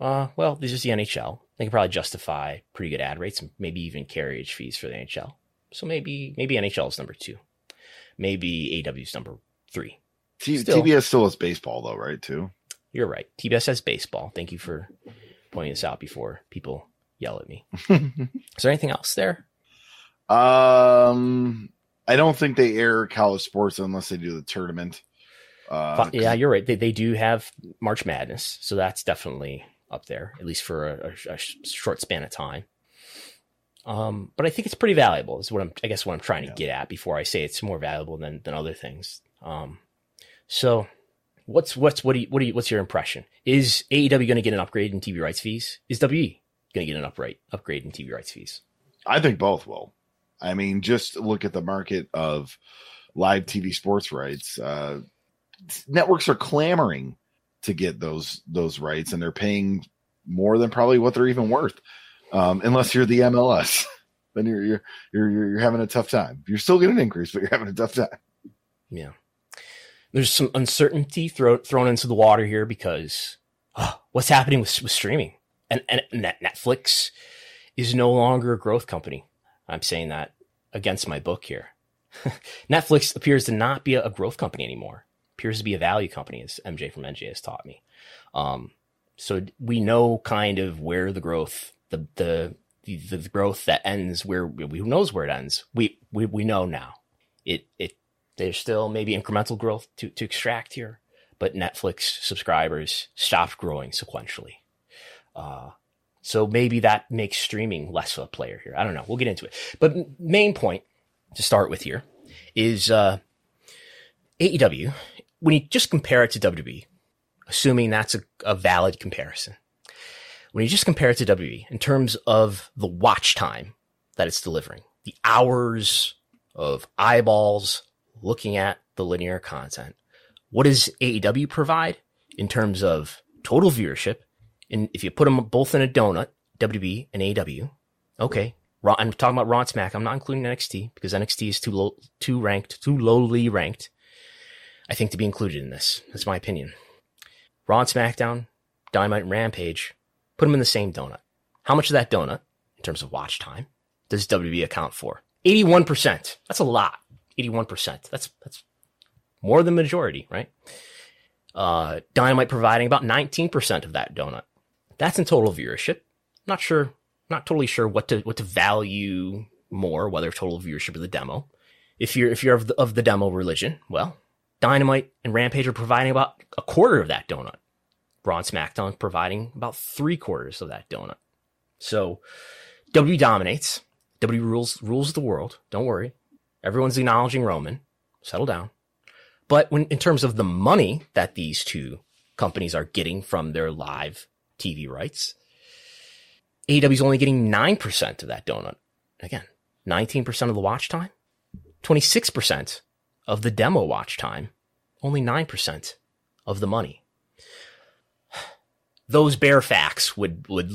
Uh, well, this is the NHL. They can probably justify pretty good ad rates and maybe even carriage fees for the NHL. So maybe maybe NHL is number two. Maybe AW is number three. T- still, TBS still has baseball though, right? Too. You're right. TBS has baseball. Thank you for pointing this out before people yell at me. *laughs* is there anything else there? Um, I don't think they air college sports unless they do the tournament. Uh, yeah, you're right. They they do have March Madness, so that's definitely up there, at least for a, a, a short span of time. Um, but I think it's pretty valuable. Is what I'm, I guess, what I'm trying to get at before I say it's more valuable than than other things. Um, so what's what's what do you, what do you, what's your impression? Is AEW going to get an upgrade in TV rights fees? Is WE going to get an upgrade upgrade in TV rights fees? I think both will. I mean, just look at the market of live TV sports rights. Uh, networks are clamoring to get those those rights, and they're paying more than probably what they're even worth. Um, unless you're the MLS, *laughs* then you're, you're you're you're having a tough time. You're still getting an increase, but you're having a tough time. Yeah, there's some uncertainty throw, thrown into the water here because oh, what's happening with, with streaming and, and Netflix is no longer a growth company. I'm saying that against my book here. *laughs* Netflix appears to not be a growth company anymore appears to be a value company, as MJ from NJ has taught me. Um, so we know kind of where the growth, the the the, the growth that ends where who knows where it ends. We we we know now. It it there's still maybe incremental growth to to extract here, but Netflix subscribers stopped growing sequentially. Uh, so maybe that makes streaming less of a player here. I don't know. We'll get into it. But main point to start with here is uh, AEW. When you just compare it to WWE, assuming that's a, a valid comparison, when you just compare it to WWE in terms of the watch time that it's delivering, the hours of eyeballs looking at the linear content, what does AEW provide in terms of total viewership? And if you put them both in a donut, WB and AEW, okay. I'm talking about Raw and Smack. I'm not including NXT because NXT is too low, too ranked, too lowly ranked. I think to be included in this. That's my opinion. Raw and SmackDown, Dynamite and Rampage, put them in the same donut. How much of that donut, in terms of watch time, does WB account for? 81%. That's a lot. 81%. That's, that's more than majority, right? Uh, Dynamite providing about 19% of that donut. That's in total viewership. Not sure, not totally sure what to, what to value more, whether total viewership or the demo. If you're, if you're of the, of the demo religion, well, Dynamite and Rampage are providing about a quarter of that donut. Raw and SmackDown providing about three quarters of that donut. So W dominates. W rules rules the world. Don't worry. Everyone's acknowledging Roman. Settle down. But when in terms of the money that these two companies are getting from their live TV rights, AEW is only getting 9% of that donut. Again, 19% of the watch time, 26% of the demo watch time, only 9% of the money *sighs* those bare facts would would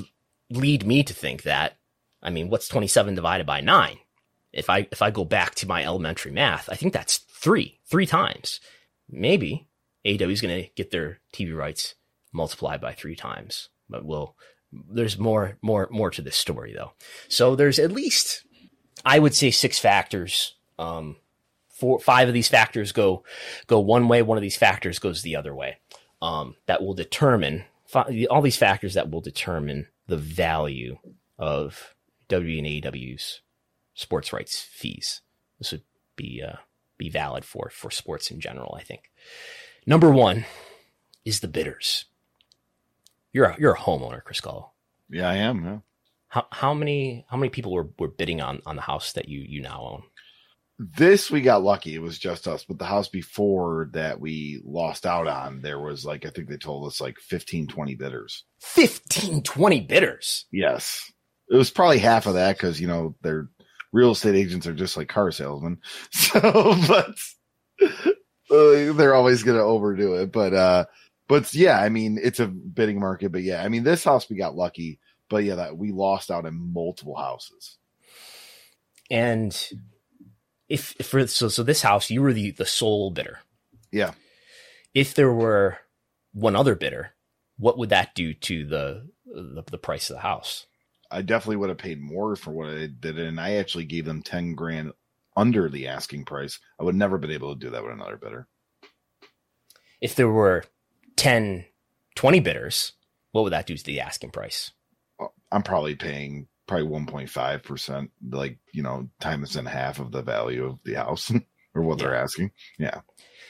lead me to think that I mean, what's 27 divided by 9? If I if I go back to my elementary math, I think that's 3, 3 times. Maybe AEW is going to get their TV rights multiplied by 3 times. But we'll there's more more more to this story though. So there's at least I would say 6 factors um four five of these factors go go one way, one of these factors goes the other way. Um, that will determine all these factors that will determine the value of W and AEW's sports rights fees. This would be uh, be valid for for sports in general. I think. Number one is the bidders. You're a, you're a homeowner, Chris Gullo. Yeah, I am. Yeah. How how many how many people were, were bidding on on the house that you you now own? This we got lucky. It was just us. But the house before that we lost out on, there was like, I think they told us like 15, 20 bidders. 15, 20 bidders? Yes. It was probably half of that because, you know, their real estate agents are just like car salesmen. *laughs* So, but uh, they're always to overdo it. But, uh, but yeah, I mean, it's a bidding market. But yeah, I mean, this house we got lucky. But yeah, that we lost out in multiple houses. And if, for so so this house you were the the sole bidder. Yeah. If there were one other bidder, what would that do to the the, the price of the house? I definitely would have paid more for what I did, and I actually gave them ten grand under the asking price. I would never been able to do that with another bidder. If there were 10, 20 bidders, what would that do to the asking price? Uh, I'm probably paying probably 1.5 percent, like you know, times and half of the value of the house *laughs* or what yeah. they're asking. Yeah.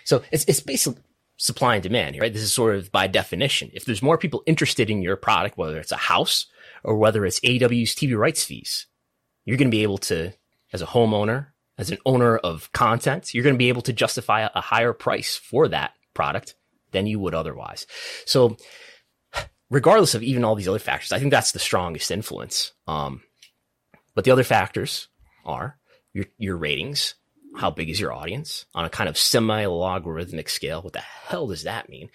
So it's it's basically supply and demand, right? This is sort of by definition. If there's more people interested in your product, whether it's a house or whether it's AW's TV rights fees, you're going to be able to, as a homeowner, as an owner of content, you're going to be able to justify a, a higher price for that product than you would otherwise. So regardless of even all these other factors, I think that's the strongest influence. Um, but the other factors are your, your ratings. How big is your audience on a kind of semi logarithmic scale? What the hell does that mean?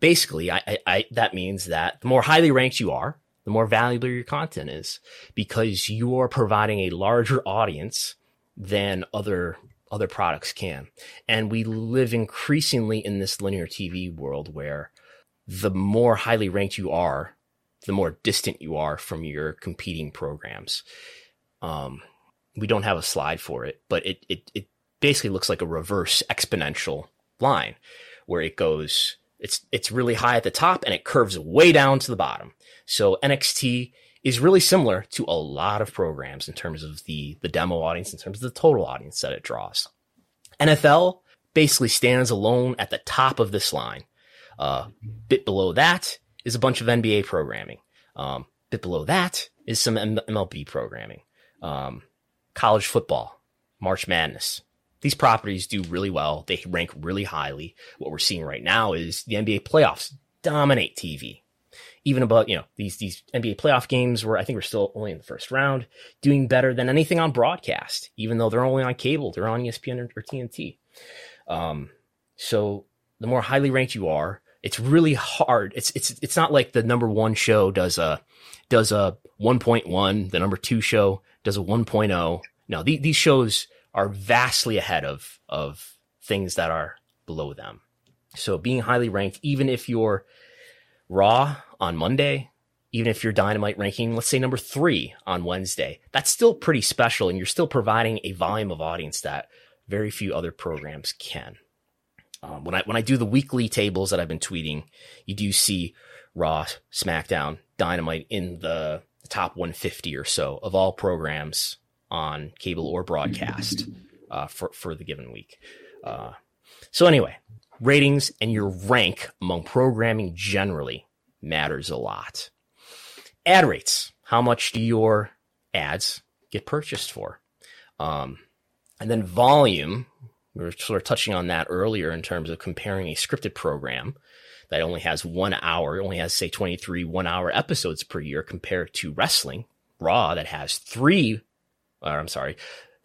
Basically, I, I, I, that means that the more highly ranked you are, the more valuable your content is because you are providing a larger audience than other other products can. And we live increasingly in this linear TV world where the more highly ranked you are, the more distant you are from your competing programs. Um, we don't have a slide for it, but it, it, it basically looks like a reverse exponential line where it goes, it's, it's really high at the top and it curves way down to the bottom. So NXT is really similar to a lot of programs in terms of the, the demo audience, in terms of the total audience that it draws. NFL basically stands alone at the top of this line. Uh, bit below that is a bunch of NBA programming. Um, bit below that is some M- MLB programming. Um, college football, March Madness. These properties do really well. They rank really highly. What we're seeing right now is the NBA playoffs dominate TV even about, you know, these, these NBA playoff games where I think we're still only in the first round, doing better than anything on broadcast, even though they're only on cable, they're on ESPN or, or TNT. Um, so the more highly ranked you are, it's really hard. It's, it's, it's not like the number one show does a, does a 1.1, the number two show does a 1.0. No, the, these shows are vastly ahead of, of things that are below them. So being highly ranked, even if you're Raw on Monday, even if you're dynamite ranking, let's say number three on Wednesday, that's still pretty special. And you're still providing a volume of audience that very few other programs can. Um, when I, when I do the weekly tables that I've been tweeting, you do see Raw, SmackDown, Dynamite in the top 150 or so of all programs on cable or broadcast uh, for, for the given week. Uh, so anyway, ratings and your rank among programming generally matters a lot. Ad rates. How much do your ads get purchased for? Um, and then volume. We were sort of touching on that earlier in terms of comparing a scripted program that only has one hour, only has, say, 23 one hour episodes per year compared to wrestling, Raw, that has three, or I'm sorry,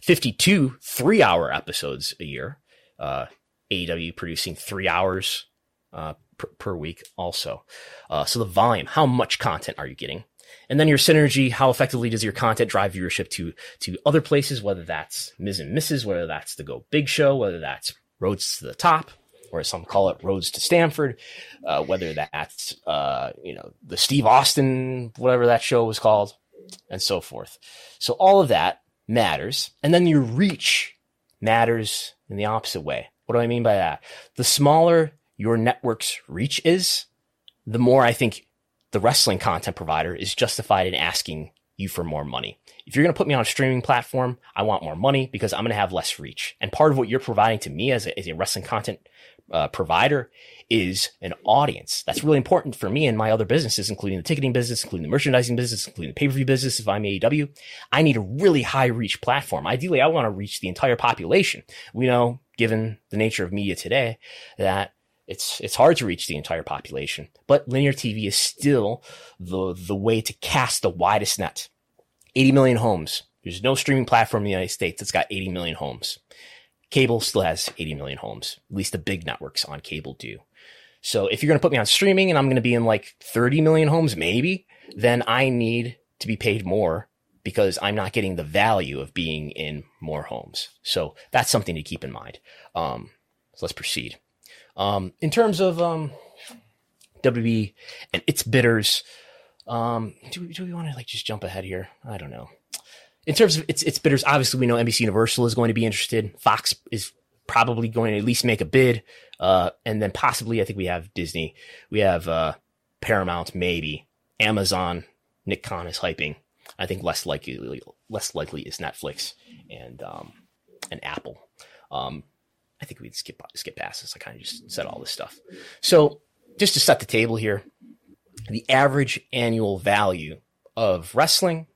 52 three hour episodes a year. Uh, AEW producing three hours uh, per, per, week also. Uh, so the volume, how much content are you getting? And then your synergy, how effectively does your content drive viewership to, to other places, whether that's Miz and Mrs., whether that's the Go Big Show, whether that's Roads to the Top, or some call it Roads to Stamford, uh, whether that's, uh, you know, the Steve Austin, whatever that show was called, and so forth. So all of that matters. And then your reach matters in the opposite way. What do I mean by that? The smaller your network's reach is, the more I think the wrestling content provider is justified in asking you for more money. If you're going to put me on a streaming platform, I want more money because I'm going to have less reach. And part of what you're providing to me as a, as a wrestling content uh, provider is an audience. That's really important for me and my other businesses, including the ticketing business, including the merchandising business, including the pay-per-view business. If I'm AEW, I need a really high reach platform. Ideally, I want to reach the entire population. We know, given the nature of media today, that it's it's hard to reach the entire population. But linear TV is still the the way to cast the widest net. 80 million homes. There's no streaming platform in the United States that's got 80 million homes. Cable still has 80 million homes. At least the big networks on cable do. So if you're going to put me on streaming and I'm going to be in like 30 million homes, maybe, then I need to be paid more because I'm not getting the value of being in more homes. So that's something to keep in mind. Um, so let's proceed. Um, in terms of um, WB and its bidders, um, do, we, do we want to like just jump ahead here? I don't know in terms of its its bidders, obviously we know NBC Universal is going to be interested. Fox is probably going to at least make a bid, uh, and then possibly I think we have Disney, we have uh, Paramount, maybe Amazon. Nick Khan is hyping. I think less likely less likely is Netflix and um, and Apple. Um, I think we'd skip skip past this. I kind of just said all this stuff. So just to set the table here, the average annual value of wrestling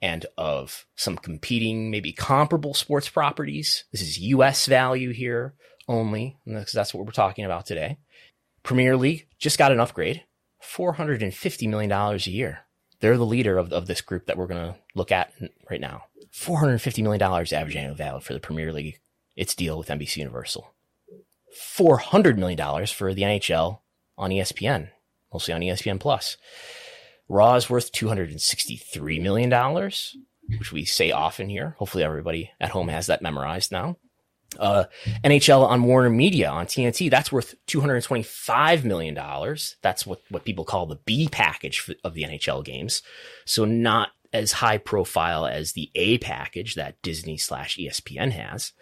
and of some competing, maybe comparable sports properties. This is US value here only, because that's what we're talking about today. Premier League just got an upgrade, $450 million a year. They're the leader of, of this group that we're going to look at right now. $450 million average annual value for the Premier League, its deal with NBC Universal. $400 million for the NHL on ESPN, mostly on ESPN Plus. Raw is worth $263 million, which we say often here. Hopefully everybody at home has that memorized now. Uh, NHL on Warner Media on TNT, that's worth $225 million. That's what, what people call the B package of the NHL games. So not as high profile as the A package that Disney slash ESPN has.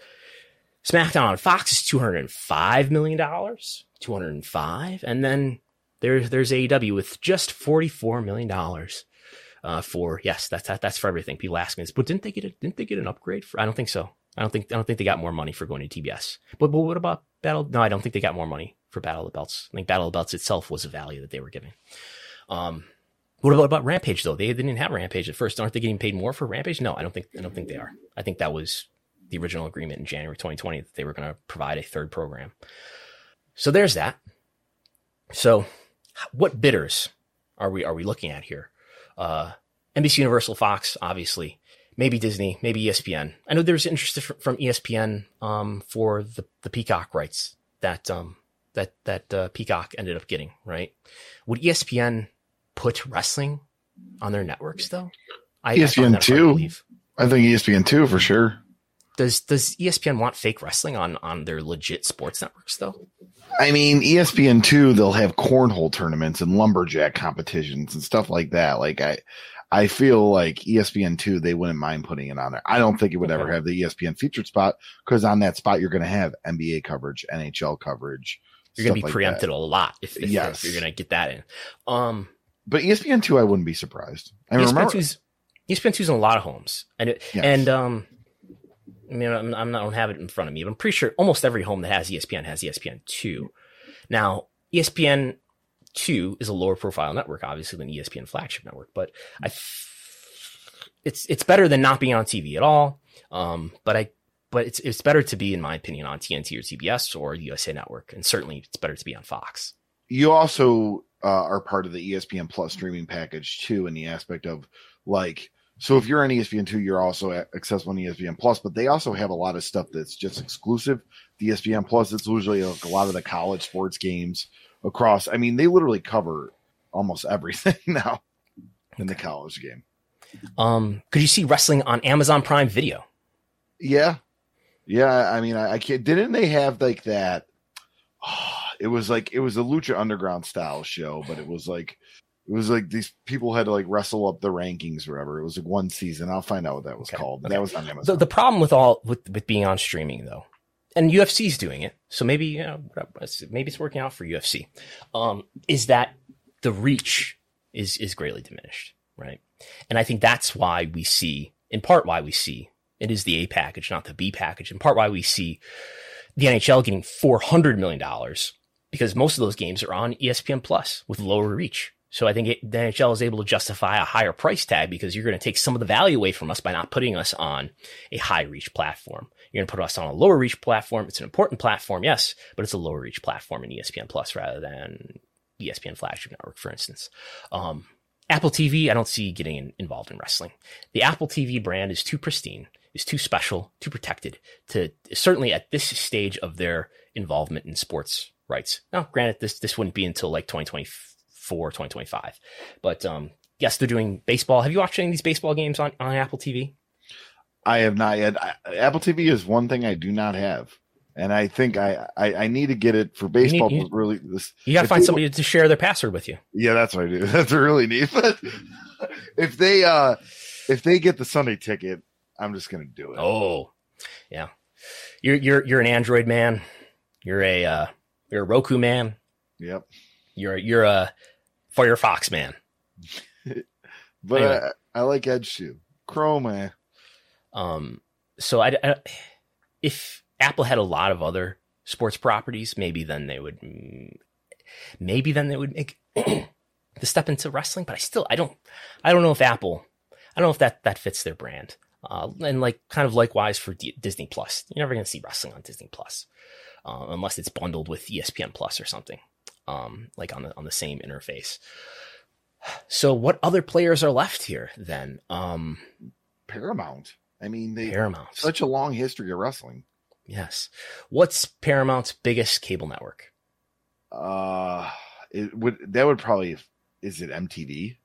SmackDown on Fox is $205 million, 205. And then there's there's AEW with just $44 million. uh, for yes, that's that, that's for everything. People ask me this, but didn't they get a, didn't they get an upgrade? For, I don't think so. I don't think I don't think they got more money for going to TBS. But but what about Battle? No, I don't think they got more money for Battle of the Belts. I think Battle of the Belts itself was a value that they were giving. Um, what about, about Rampage though? They, they didn't have Rampage at first. Aren't they getting paid more for Rampage? No, I don't think I don't think they are. I think that was the original agreement in January 2020 that they were going to provide a third program. So there's that. So what bidders are we are we looking at here? Uh, NBC Universal Fox, obviously, maybe Disney, maybe ESPN. I know there's interest from ESPN um, for the, the Peacock rights that um, that that uh, Peacock ended up getting. Right? Would ESPN put wrestling on their networks though? I, ESPN two. I think ESPN two for sure. Does does ESPN want fake wrestling on on their legit sports networks though? I mean, ESPN two, they'll have cornhole tournaments and lumberjack competitions and stuff like that. Like I, I feel like ESPN two, they wouldn't mind putting it on there. I don't think it would okay. ever have the ESPN featured spot because on that spot you're going to have NBA coverage, NHL coverage. You're going to be like preempted that. a lot if, if, yes. if you're going to get that in. Um, but ESPN two, I wouldn't be surprised. I ESPN remember 2's, ESPN two's in a lot of homes, and it, yes. and um, I mean, I'm, I'm not, I don't have it in front of me, but I'm pretty sure almost every home that has ESPN has ESPN two. Now, ESPN two is a lower profile network, obviously, than ESPN flagship network, but I, it's it's better than not being on TV at all. Um, but I, but it's it's better to be, in my opinion, on TNT or CBS or USA Network, and certainly it's better to be on Fox. You also uh, are part of the ESPN Plus streaming package too, in the aspect of like so if you're on ESPN2, you're also accessible on ESPN Plus, but they also have a lot of stuff that's just exclusive to ESPN Plus. It's usually like a lot of the college sports games across. I mean, they literally cover almost *laughs* everything now in the college game. Um, could you see wrestling on Amazon Prime Video? Yeah, yeah. I mean, I, I can't. Didn't they have like that? Oh, *sighs* it was like it was a Lucha Underground style show, but it was like it was like these people had to like wrestle up the rankings or whatever. It was like one season. I'll find out what that was okay. called. Okay. That was on Amazon. The, the problem with all with with being on streaming though, and UFC's doing it, so maybe you know maybe it's working out for UFC. Um, is that the reach is is greatly diminished, right? And I think that's why we see, in part, why we see it is the A package, not the B package. In part, why we see the NHL getting four hundred million dollars because most of those games are on ESPN Plus with lower reach so I think it, the NHL is able to justify a higher price tag because you're going to take some of the value away from us by not putting us on a high reach platform. You're going to put us on a lower reach platform. It's an important platform, yes, but it's a lower reach platform in ESPN Plus rather than ESPN Flagship Network, for instance. Um, Apple TV, I don't see getting in, involved in wrestling. The Apple TV brand is too pristine, is too special, too protected to certainly at this stage of their involvement in sports rights. Now, granted, this this wouldn't be until like 2020 for 2025. But um, yes, they're doing baseball. Have you watched any of these baseball games on, on Apple TV? I have not yet. I, Apple TV is one thing I do not have. And I think I, I, I need to get it for baseball. You, need, you, really, this, you got to find somebody to share their password with you. Yeah, that's what I do. *laughs* That's really neat. But if they, uh, if they get the Sunday ticket, I'm just going to do it. Oh, yeah. You're, you're, you're an Android man. You're a, uh, you're a Roku man. Yep. You're, you're a, Firefox man. *laughs* but anyway. I, I like Edge too. Chrome, man. Um, so I, I, if Apple had a lot of other sports properties, maybe then they would, maybe then they would make *clears throat* the step into wrestling. But I still, I don't, I don't know if Apple, I don't know if that that fits their brand. Uh, and like kind of likewise for D- Disney Plus, you're never going to see wrestling on Disney Plus uh, unless it's bundled with ESPN Plus or something um, like on the on the same interface. So what other players are left here then? Um, Paramount. I mean, they Paramount. Such a long history of wrestling. Yes. What's Paramount's biggest cable network? Uh, it would that would probably is it MTV?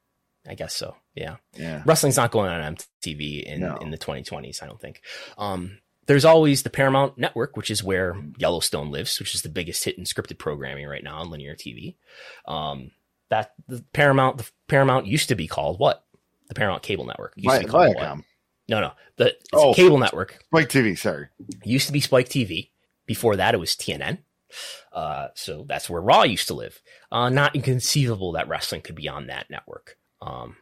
I guess so. Yeah. Yeah. Wrestling's not going on MTV in no. in the 2020s. I don't think. Um, there's always the Paramount Network, which is where Yellowstone lives, which is the biggest hit in scripted programming right now on linear TV. Um, that the Paramount, the Paramount used to be called what? The Paramount Cable Network. Used to be called what? No, no, the oh, cable network. Spike TV. Sorry, used to be Spike TV. Before that, it was TNN. Uh, so that's where Raw used to live. Uh, not inconceivable that wrestling could be on that network. Um,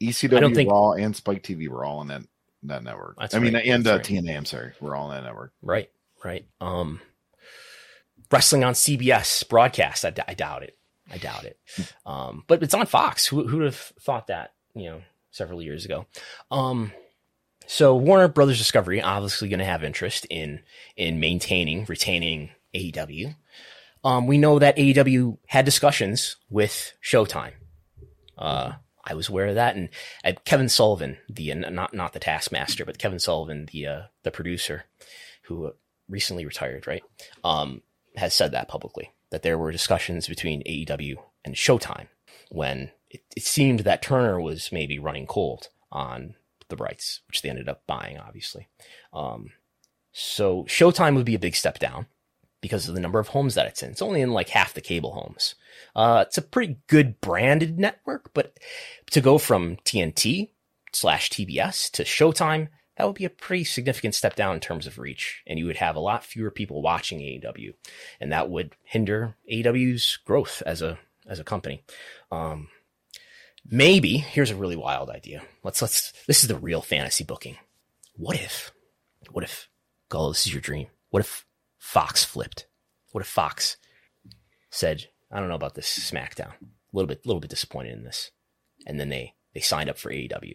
ECW, I don't think, Raw, and Spike TV were all on that that network. I mean, right, and uh, right. TNA. I'm sorry, we're all on that network. Right, right. Um, wrestling on CBS broadcast. I, d- I doubt it. I doubt it. Um, but it's on Fox. Who would have thought that? You know, several years ago. Um, so Warner Brothers Discovery obviously going to have interest in in maintaining, retaining AEW. Um, we know that AEW had discussions with Showtime. Uh, I was aware of that, and uh, Kevin Sullivan, the uh, not not the Taskmaster, but Kevin Sullivan, the uh, the producer, who recently retired, right, um, has said that publicly that there were discussions between AEW and Showtime when it, it seemed that Turner was maybe running cold on the rights, which they ended up buying, obviously. Um, so Showtime would be a big step down because of the number of homes that it's in. It's only in like half the cable homes. Uh, it's a pretty good branded network, but to go from TNT slash TBS to Showtime, that would be a pretty significant step down in terms of reach. And you would have a lot fewer people watching AEW. And that would hinder AEW's growth as a, as a company. Um, maybe here's a really wild idea. Let's, let's, this is the real fantasy booking. What if, what if, Gullo, this is your dream. What if Fox flipped? What if Fox said, I don't know about this SmackDown. A little bit, little bit disappointed in this. And then they, they signed up for AEW.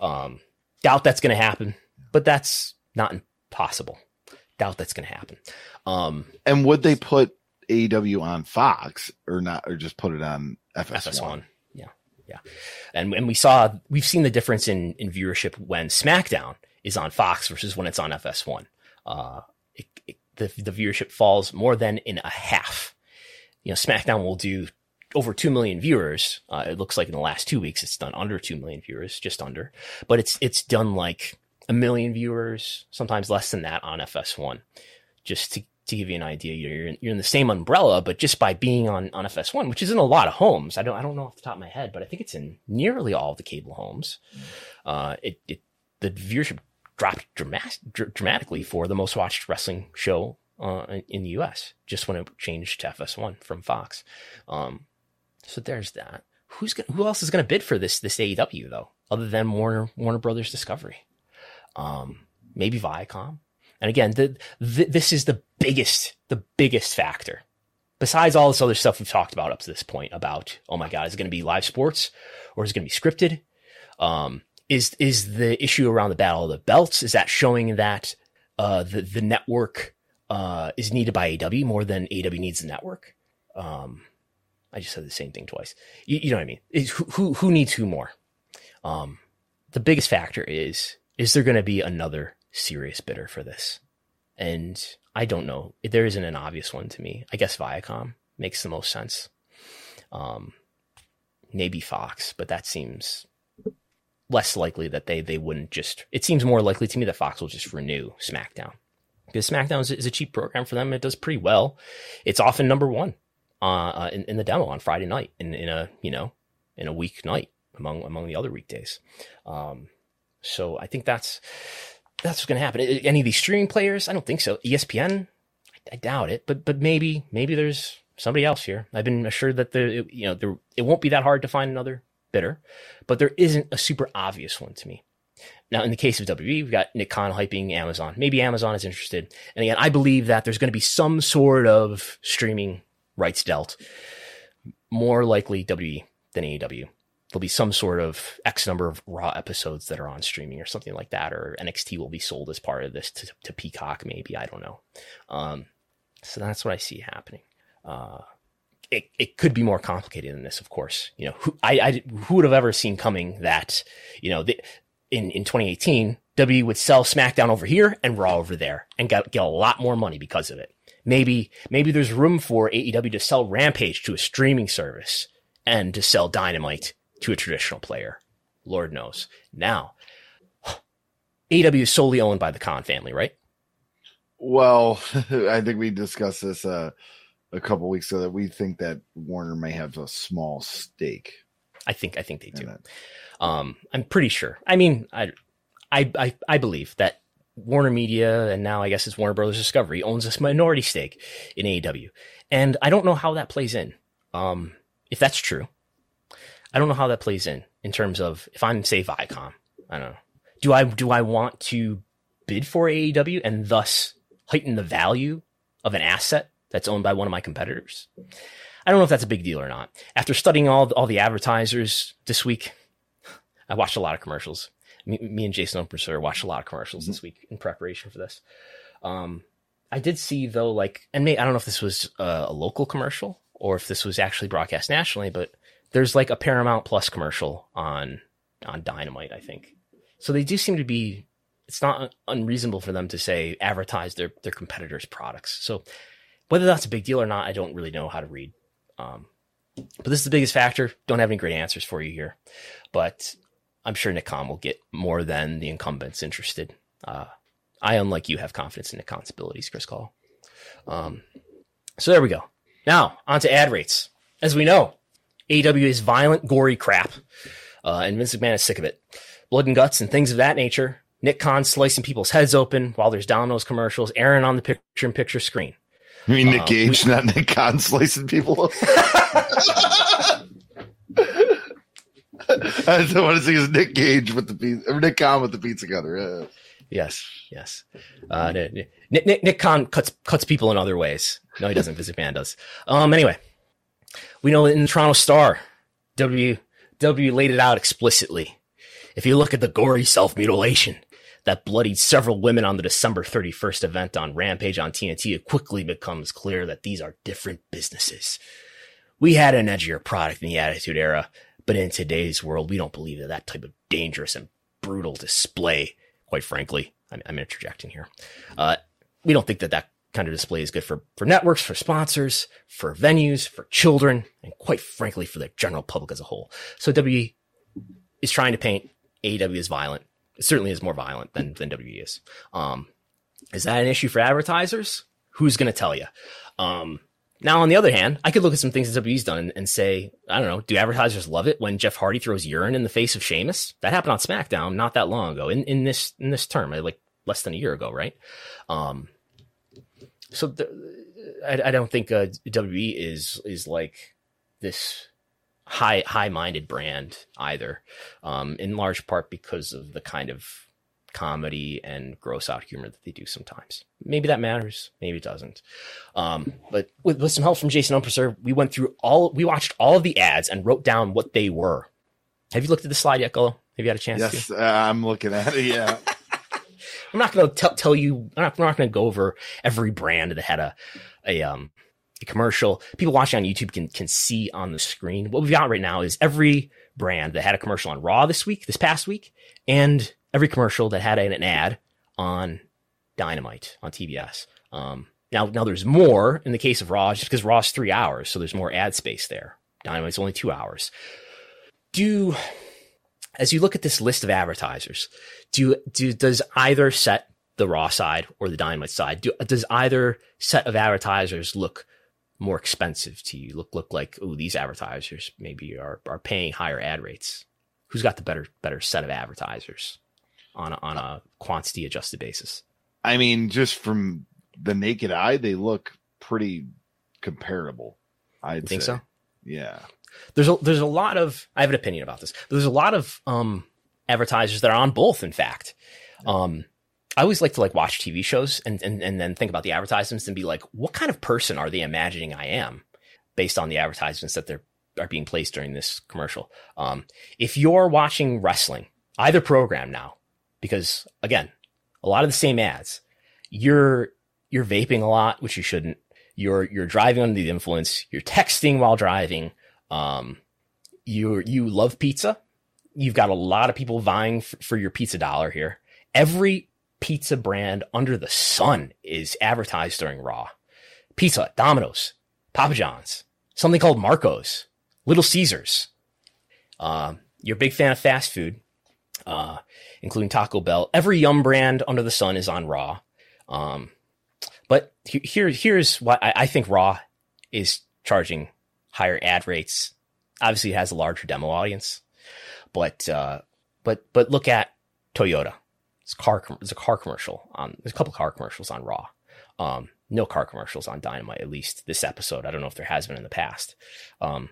Um, doubt that's going to happen, but that's not impossible. Doubt that's going to happen. Um, and would they put AEW on Fox or not, or just put it on FS1? FS1. Yeah. Yeah. And, and we saw, we've seen the difference in, in viewership when SmackDown is on Fox versus when it's on FS1. Uh, the, the viewership falls more than in a half. You know, SmackDown will do over 2 million viewers. Uh, it looks like in the last two weeks, it's done under 2 million viewers, just under, but it's, it's done like a million viewers, sometimes less than that on FS1. Just to, to give you an idea, you're in, you're in the same umbrella, but just by being on, on FS1, which is in a lot of homes. I don't, I don't know off the top of my head, but I think it's in nearly all the cable homes. Uh, it, it, the viewership dropped dramatic, dramatically for the most watched wrestling show uh, in the U.S. just when it changed to FS1 from Fox. Um, so there's that. Who's gonna, who else is going to bid for this this AEW though, other than Warner Warner Brothers Discovery? Um, maybe Viacom. And again, the, the, this is the biggest the biggest factor. Besides all this other stuff we've talked about up to this point about, oh my God, is it going to be live sports or is it going to be scripted? Um, is is the issue around the battle of the belts? Is that showing that uh, the the network uh, is needed by AW more than AW needs the network? Um, I just said the same thing twice. You, you know what I mean? Who, who, who needs who more? Um, the biggest factor is, is there going to be another serious bidder for this? And I don't know. There isn't an obvious one to me. I guess Viacom makes the most sense. Um, maybe Fox, but that seems less likely that they, they wouldn't just, it seems more likely to me that Fox will just renew SmackDown because SmackDown is, is a cheap program for them. It does pretty well. It's often number one uh, in, in the demo on Friday night in, in a, you know, in a week night among, among the other weekdays. Um, so I think that's, that's what's going to happen. Any of these streaming players? I don't think so. ESPN? I, I doubt it, but, but maybe, maybe there's somebody else here. I've been assured that the, you know, there, it won't be that hard to find another bidder, but there isn't a super obvious one to me. Now, in the case of WWE, we've got Nick Khan hyping Amazon. Maybe Amazon is interested. And again, I believe that there's going to be some sort of streaming rights dealt, more likely WWE than AEW. There'll be some sort of X number of Raw episodes that are on streaming or something like that, or NXT will be sold as part of this to, to Peacock, maybe. I don't know. Um, so that's what I see happening. Uh, it, it could be more complicated than this, of course. You know, who, I, I, who would have ever seen coming that, you know, the, in, in 2018, W would sell SmackDown over here and Raw over there and get, get a lot more money because of it. Maybe, maybe there's room for AEW to sell Rampage to a streaming service and to sell Dynamite to a traditional player. Lord knows. Now, *sighs* AEW is solely owned by the Khan family, right? Well, *laughs* I think we discussed this uh, a couple weeks ago that we think that Warner may have a small stake. I think I think they do. Um, I'm pretty sure. I mean, I, I I I believe that Warner Media, and now I guess it's Warner Brothers Discovery, owns a minority stake in AEW. And I don't know how that plays in. Um, if that's true, I don't know how that plays in in terms of if I'm say Viacom, I don't know. Do I do I want to bid for AEW and thus heighten the value of an asset that's owned by one of my competitors? I don't know if that's a big deal or not. After studying all all the advertisers this week, I watched a lot of commercials. Me, me and Jason Umperser watched a lot of commercials mm-hmm. this week in preparation for this. Um, I did see though, like, and may, I don't know if this was a, a local commercial or if this was actually broadcast nationally, but there's like a Paramount Plus commercial on on Dynamite, I think. So they do seem to be. It's not unreasonable for them to say advertise their their competitors' products. So whether that's a big deal or not, I don't really know how to read. Um, but this is the biggest factor. Don't have any great answers for you here, but I'm sure Nick Khan will get more than the incumbents interested. Uh, I, unlike you, have confidence in Nick Khan's abilities, Chris Gullo. Um, so there we go. Now on to ad rates. As we know, AW is violent, gory crap, uh, and Vince McMahon is sick of it. Blood and guts and things of that nature. Nick Khan slicing people's heads open while there's Domino's commercials, airing on the picture-in-picture screen. You mean Nick uh, Gage, we, not Nick Khan slicing people? *laughs* I want to see is Nick Gage with the pizza, or Nick Khan with the pizza cutter. Yeah. Yes, yes. Uh, Nick, Nick, Nick Khan cuts cuts people in other ways. No, he doesn't. Visit Man does. Um. Anyway, we know in the Toronto Star, W W laid it out explicitly. If you look at the gory self mutilation that bloodied several women on the December 31st event on Rampage on TNT, it quickly becomes clear that these are different businesses. We had an edgier product in the Attitude Era, but in today's world, we don't believe that that type of dangerous and brutal display quite frankly. I'm, I'm interjecting here. Uh, we don't think that that kind of display is good for, for networks, for sponsors, for venues, for children, and quite frankly, for the general public as a whole. So WWE is trying to paint AEW as violent. Certainly is more violent than, than WWE is. Um, is that an issue for advertisers? Who's going to tell you? Um, now, on the other hand, I could look at some things that WWE's done and, say, I don't know, do advertisers love it when Jeff Hardy throws urine in the face of Sheamus? That happened on SmackDown not that long ago in, in this in this term, like less than a year ago, right? Um, so the, I, I, don't think uh, WWE is is like this high high minded brand either, um, in large part because of the kind of comedy and gross out humor that they do sometimes. Maybe that matters. Maybe it doesn't. Um, but with, with some help from Jason Umperser, we went through all, we watched all of the ads and wrote down what they were. Have you looked at the slide yet, Gullo? Have you had a chance yes? Uh, I'm looking at it. Yeah. *laughs* *laughs* I'm not going to tell you, I'm not, not going to go over every brand that had a, a, um, a commercial. People watching on YouTube can, can see on the screen. What we've got right now is every brand that had a commercial on Raw this week, this past week, and every commercial that had an ad on Dynamite on TBS. Um, now, now there's more in the case of Raw, just because Raw's three hours, so there's more ad space there. Dynamite's only two hours. Do as you look at this list of advertisers, do do does either set the Raw side or the Dynamite side? Do, does either set of advertisers look more expensive to you? Look look like oh these advertisers maybe are are paying higher ad rates. Who's got the better better set of advertisers? on a, on a quantity adjusted basis. I mean, just from the naked eye, they look pretty comparable. I think say. so. Yeah. There's a there's a lot of I have an opinion about this. There's a lot of um advertisers that are on both. In fact, um, I always like to like watch TV shows and, and and then think about the advertisements and be like, what kind of person are they imagining I am based on the advertisements that they're are being placed during this commercial. Um, if you're watching wrestling, either program now, because again, a lot of the same ads. You're you're vaping a lot, which you shouldn't. You're you're driving under the influence. You're texting while driving. Um, you you love pizza. You've got a lot of people vying f- for your pizza dollar here. Every pizza brand under the sun is advertised during Raw. Pizza, Domino's, Papa John's, something called Marco's, Little Caesars. Um, you're a big fan of fast food. Uh, including Taco Bell. Every Yum brand under the sun is on Raw. Um, but here, here's why I, I, think Raw is charging higher ad rates. Obviously, it has a larger demo audience, but uh, but but look at Toyota. It's car. It's a car commercial on. There's a couple car commercials on Raw. Um, no car commercials on Dynamite, at least this episode. I don't know if there has been in the past. Um,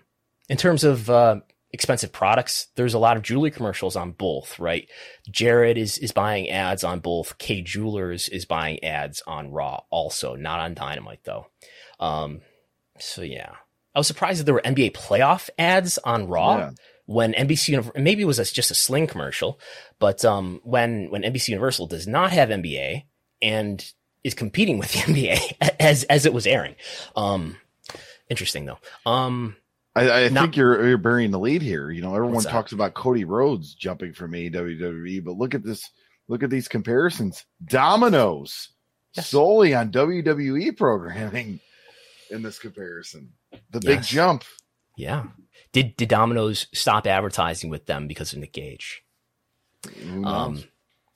in terms of uh, expensive products, there's a lot of jewelry commercials on both, right? Jared is is buying ads on both. Kay Jewelers is buying ads on Raw, also not on Dynamite though. Um, so yeah, I was surprised that there were NBA playoff ads on Raw. Yeah. When NBC, maybe it was a, just a Sling commercial, but um, when when NBC Universal does not have NBA and is competing with *laughs* the NBA as as it was airing, um, interesting though. Um, I, I not, think you're you're burying the lead here. You know, everyone talks about Cody Rhodes jumping from AEW WWE, but look at this. Look at these comparisons. Domino's yes. solely on WWE programming in this comparison. The big jump. Yeah. Did did Domino's stop advertising with them because of Nick Gage? Um,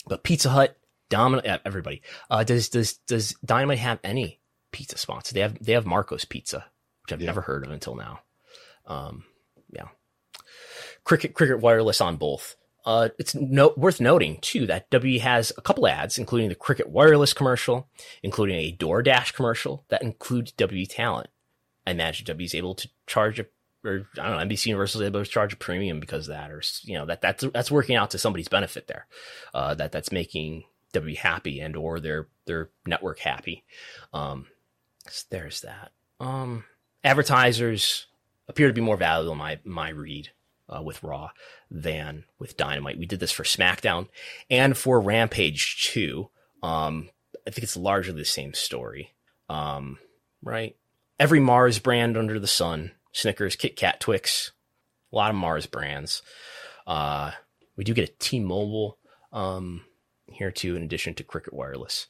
but Pizza Hut, Domino, everybody. Uh, does does does Dynamite have any pizza spots? They have they have Marco's Pizza, which I've yeah. never heard of until now. Um, yeah. Cricket Cricket Wireless on both. Uh, it's no, worth noting too that W has a couple ads, including the Cricket Wireless commercial, including a DoorDash commercial that includes W talent. I imagine W is able to charge a, or I don't know, NBC Universal able to charge a premium because of that, or you know that that's that's working out to somebody's benefit there. Uh, that that's making W happy and or their their network happy. Um, so there's that. Um, advertisers appear to be more valuable in my my read uh, with Raw than with Dynamite. We did this for SmackDown and for Rampage too. Um, I think it's largely the same story, um, right? Every Mars brand under the sun: Snickers, Kit Kat, Twix, a lot of Mars brands. Uh, we do get a T-Mobile um, here too, in addition to Cricket Wireless.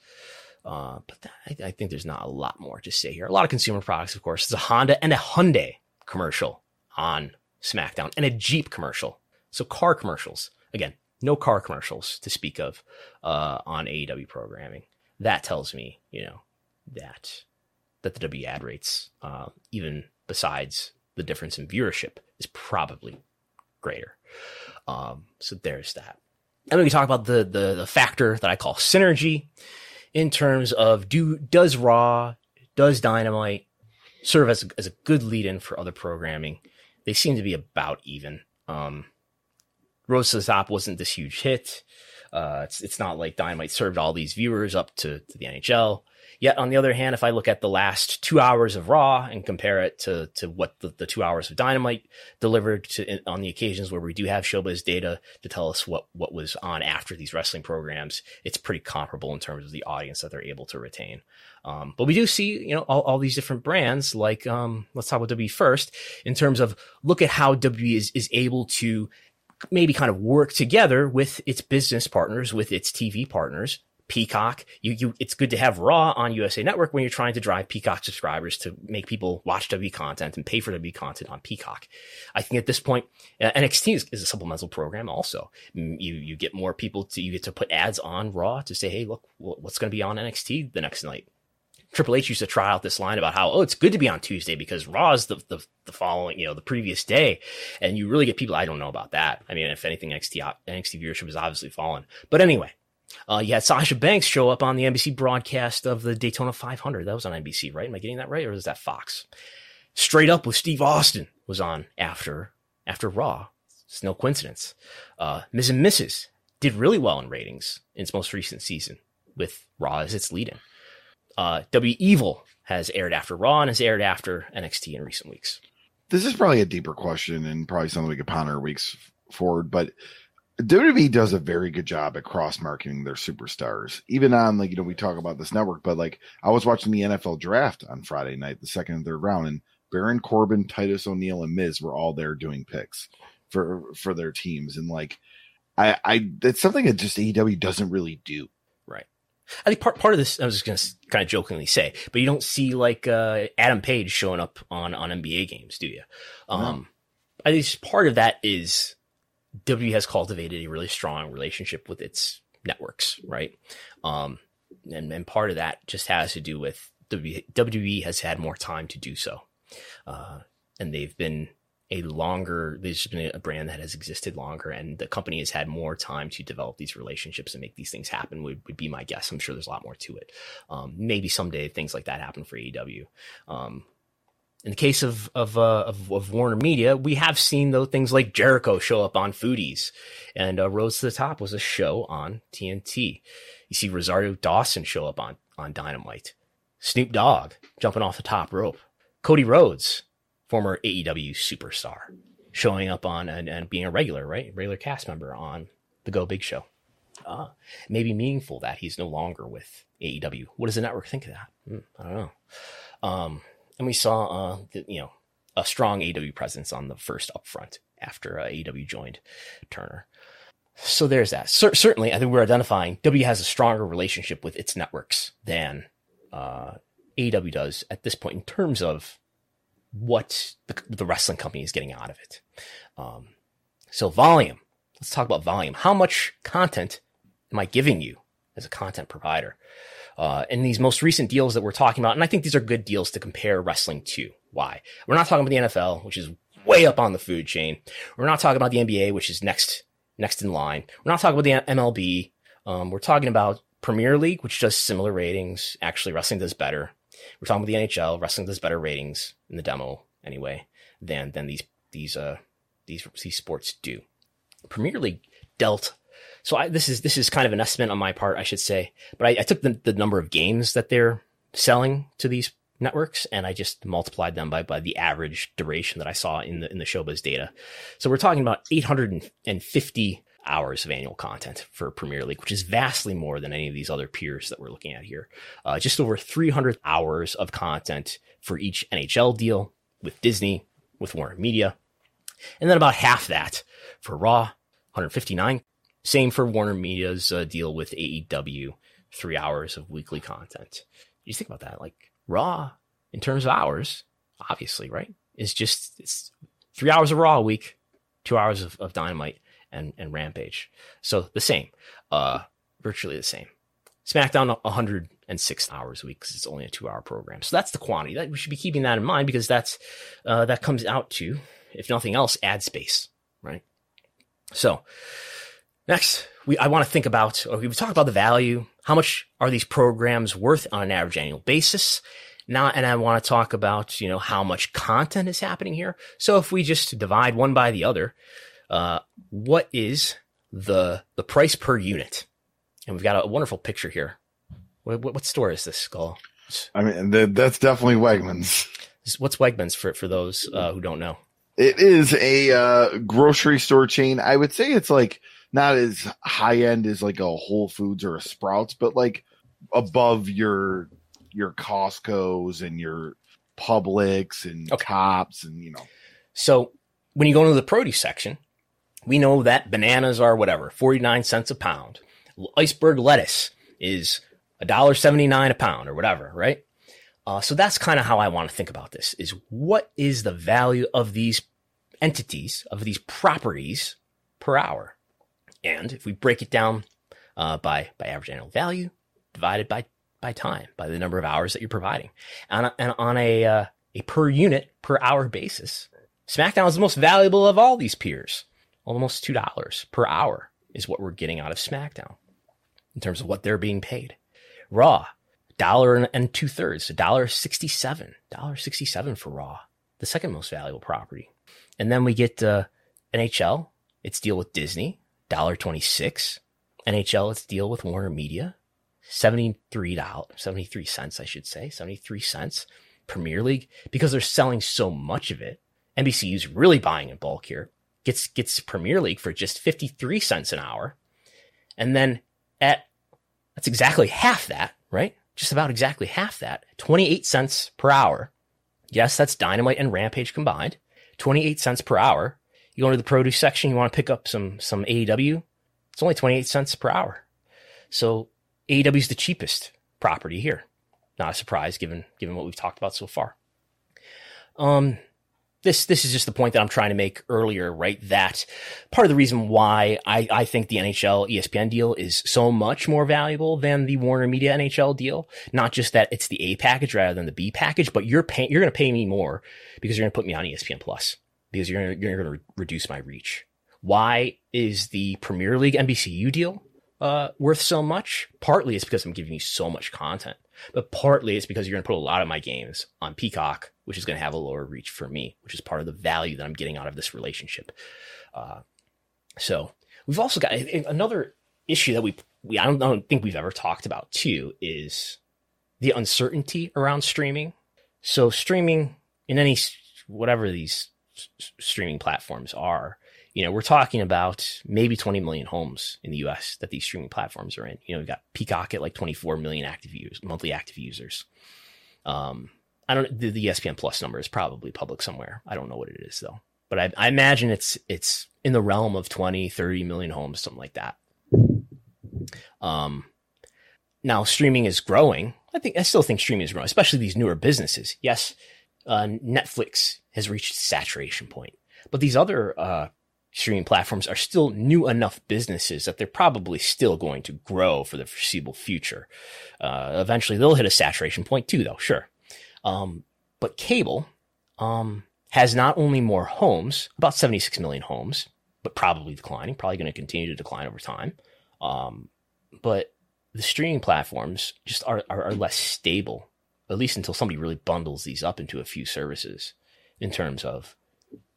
Uh, but that, I, I, think there's not a lot more to say here. A lot of consumer products, of course. There's a Honda and a Hyundai commercial on SmackDown and a Jeep commercial. So car commercials. Again, no car commercials to speak of uh, on AEW programming. That tells me, you know, that that the W ad rates, uh, even besides the difference in viewership, is probably greater. Um, so there's that. And then we talk about the, the the factor that I call synergy in terms of do does Raw, does Dynamite serve as a, as a good lead in for other programming. They seem to be about even. Um, Rhodes to the Top wasn't this huge hit. Uh, it's it's not like Dynamite served all these viewers up to, to the NHL. Yet on the other hand, if I look at the last two hours of Raw and compare it to to what the, the two hours of Dynamite delivered to on the occasions where we do have Showbuzz data to tell us what what was on after these wrestling programs, it's pretty comparable in terms of the audience that they're able to retain. Um, but we do see, you know, all, all these different brands. Like, um, let's talk about W first in terms of look at how W is is able to maybe kind of work together with its business partners, with its TV partners Peacock. You, you, it's good to have Raw on USA Network when you're trying to drive Peacock subscribers to make people watch W content and pay for W content on Peacock. I think at this point, uh, NXT is, is, a supplemental program also. Mm, you, you get more people to, you get to put ads on Raw to say, Hey, look, what's going to be on NXT the next night? Triple H used to try out this line about how, oh, it's good to be on Tuesday because Raw is the, the, the following, you know, the previous day. And you really get people, I don't know about that. I mean, if anything, NXT, NXT viewership has obviously fallen. But anyway, uh, you had Sasha Banks show up on the NBC broadcast of the Daytona 500. That was on NBC, right? Am I getting that right, or is that Fox? Straight up with Steve Austin was on after after Raw. It's no coincidence. Uh, Miz and Mrs. did really well in ratings in its most recent season with Raw as its lead-in. Uh, W Evil has aired after Raw and has aired after NXT in recent weeks. This is probably a deeper question and probably something we could ponder weeks forward, but WWE does a very good job at cross marketing their superstars. Even on like, you know, we talk about this network, but like I was watching the NFL draft on Friday night, the second and third round, and Baron Corbin, Titus O'Neil, and Miz were all there doing picks for for their teams. And like I I it's something that just AEW doesn't really do. Right. I think part part of this I was just gonna kind of jokingly say, but you don't see like uh, Adam Page showing up on on NBA games, do you? Um no. I think part of that is W has cultivated a really strong relationship with its networks, right? Um, and, and part of that just has to do with WWE has had more time to do so. Uh, and they've been a longer, there's been a brand that has existed longer and the company has had more time to develop these relationships and make these things happen would, would be my guess. I'm sure there's a lot more to it. Um, maybe someday things like that happen for AEW. Um, in the case of of, uh, of, of Warner Media, we have seen though things like Jericho show up on Foodies, and uh, Rhodes to the Top was a show on TNT. You see Rosario Dawson show up on on Dynamite. Snoop Dogg jumping off the top rope. Cody Rhodes, former AEW superstar, showing up on and, and being a regular, right? Regular cast member on the Go Big Show. Uh, maybe meaningful that he's no longer with AEW. What does the network think of that? Hmm, I don't know. Um, and we saw, uh, the, you know, a strong AW presence on the first upfront after uh, AEW joined Turner. So there's that. C- certainly, I think we're identifying W has a stronger relationship with its networks than uh, AEW does at this point in terms of what the, the wrestling company is getting out of it. Um, so volume. Let's talk about volume. How much content am I giving you as a content provider? Uh, in these most recent deals that we're talking about, and I think these are good deals to compare wrestling to. Why? We're not talking about the NFL, which is way up on the food chain. We're not talking about the NBA, which is next next in line. We're not talking about the MLB. Um, we're talking about Premier League, which does similar ratings. Actually, wrestling does better. We're talking about the NHL. Wrestling does better ratings in the demo anyway than than these these uh these these sports do. Premier League dealt. So I, this is this is kind of an estimate on my part, I should say. But I, I took the, the number of games that they're selling to these networks and I just multiplied them by, by the average duration that I saw in the in the Showbuzz data. So we're talking about 850 hours of annual content for Premier League, which is vastly more than any of these other peers that we're looking at here. Uh, just over 300 hours of content for each NHL deal with Disney, with Warner Media, and then about half that for Raw, 159. Same for Warner Media's uh, deal with AEW, three hours of weekly content. You think about that, like Raw, in terms of hours, obviously, right, is just it's three hours of Raw a week, two hours of, of Dynamite and, and Rampage. So the same, uh, virtually the same. SmackDown 106 hours a week because it's only a two hour program. So that's the quantity that we should be keeping that in mind because that's, uh, that comes out to, if nothing else, ad space, right? So next, we, I want to think about, we've talked about the value. How much are these programs worth on an average annual basis? Now, and I want to talk about, you know, how much content is happening here. So if we just divide one by the other, uh, what is the the price per unit? And we've got a wonderful picture here. What, what, what store is this, Gullo? I mean, the, that's definitely Wegmans. What's Wegmans for for those uh, who don't know? It is a uh, grocery store chain. I would say it's like not as high end as like a Whole Foods or a Sprouts, but like above your your Costco's and your Publix and okay. Tops and you know. So when you go into the produce section, we know that bananas are whatever, 49 cents a pound. Iceberg lettuce is $1.79 a pound or whatever, right? Uh, so that's kind of how I want to think about this is what is the value of these entities, of these properties per hour? And if we break it down uh, by, by average annual value divided by, by time, by the number of hours that you're providing and, and on a, uh, a per unit per hour basis, SmackDown is the most valuable of all these peers almost $2 per hour is what we're getting out of SmackDown in terms of what they're being paid. Raw, dollar and two thirds, a dollar sixty-seven, dollar sixty-seven for Raw, the second most valuable property. And then we get uh, NHL, its deal with Disney, dollar twenty-six. NHL, its deal with Warner Media, seventy-three dollars, seventy-three cents, I should say, seventy-three cents. Premier League, because they're selling so much of it. NBC is really buying in bulk here gets gets Premier League for just 53 cents an hour. And then at that's exactly half that, right? Just about exactly half that. 28 cents per hour. Yes, that's Dynamite and Rampage combined. 28 cents per hour. You go into the produce section, you want to pick up some some AEW, it's only 28 cents per hour. So AEW is the cheapest property here. Not a surprise given given what we've talked about so far. Um, this this is just the point that I'm trying to make earlier, right? That part of the reason why I, I think the NHL ESPN deal is so much more valuable than the Warner Media NHL deal. Not just that it's the A package rather than the B package, but you're paying you're going to pay me more because you're going to put me on ESPN Plus because you're you're going to reduce my reach. Why is the Premier League NBCU deal uh, worth so much? Partly it's because I'm giving you so much content, but partly it's because you're going to put a lot of my games on Peacock, which is going to have a lower reach for me, which is part of the value that I'm getting out of this relationship. Uh, so we've also got another issue that we, we I, don't, I don't think we've ever talked about too is the uncertainty around streaming. So streaming in any whatever these streaming platforms are, you know, we're talking about maybe 20 million homes in the US that these streaming platforms are in. You know, we've got Peacock at like 24 million active users, monthly active users. Um, I don't, the, the ESPN Plus number is probably public somewhere. I don't know what it is though, but I, I imagine it's, it's in the realm of 20, 30 million homes, something like that. Um, now streaming is growing. I think, I still think streaming is growing, especially these newer businesses. Yes, uh, Netflix has reached saturation point, but these other, uh, streaming platforms are still new enough businesses that they're probably still going to grow for the foreseeable future. Uh, eventually they'll hit a saturation point too, though, sure. Um, but cable, um, has not only more homes, about 76 million homes, but probably declining, probably going to continue to decline over time. Um, but the streaming platforms just are, are, are less stable, at least until somebody really bundles these up into a few services in terms of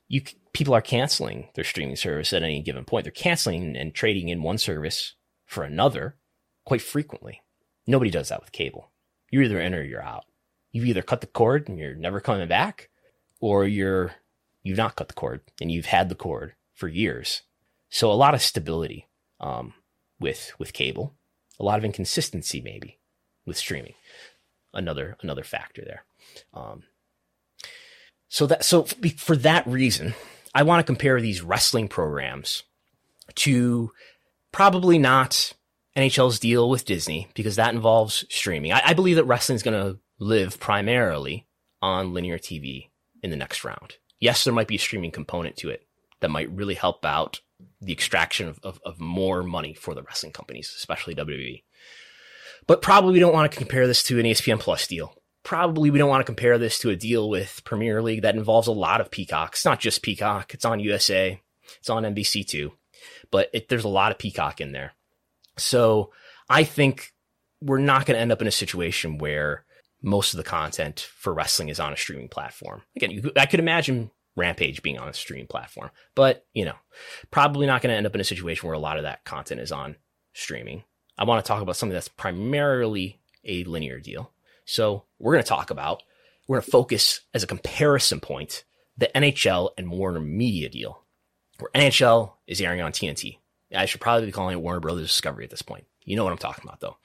you people are canceling their streaming service at any given point. They're canceling and trading in one service for another quite frequently. Nobody does that with cable. You're either in or you're out. You've either cut the cord and you're never coming back, or you're you've not cut the cord and you've had the cord for years. So a lot of stability um, with with cable, a lot of inconsistency maybe with streaming. Another another factor there. Um, so that so for that reason, I want to compare these wrestling programs to probably not NHL's deal with Disney because that involves streaming. I, I believe that wrestling is going to live primarily on linear TV in the next round. Yes, there might be a streaming component to it that might really help out the extraction of, of, of more money for the wrestling companies, especially WWE. But probably we don't want to compare this to an ESPN Plus deal probably we don't want to compare this to a deal with Premier League that involves a lot of Peacock. It's not just Peacock. It's on USA. It's on NBC too, but it, there's a lot of Peacock in there. So I think we're not going to end up in a situation where most of the content for wrestling is on a streaming platform. Again, you, I could imagine Rampage being on a streaming platform, but you know, probably not going to end up in a situation where a lot of that content is on streaming. I want to talk about something that's primarily a linear deal. So we're going to talk about, we're going to focus as a comparison point, the NHL and Warner Media deal, where NHL is airing on TNT. I should probably be calling it Warner Brothers Discovery at this point. You know what I'm talking about though.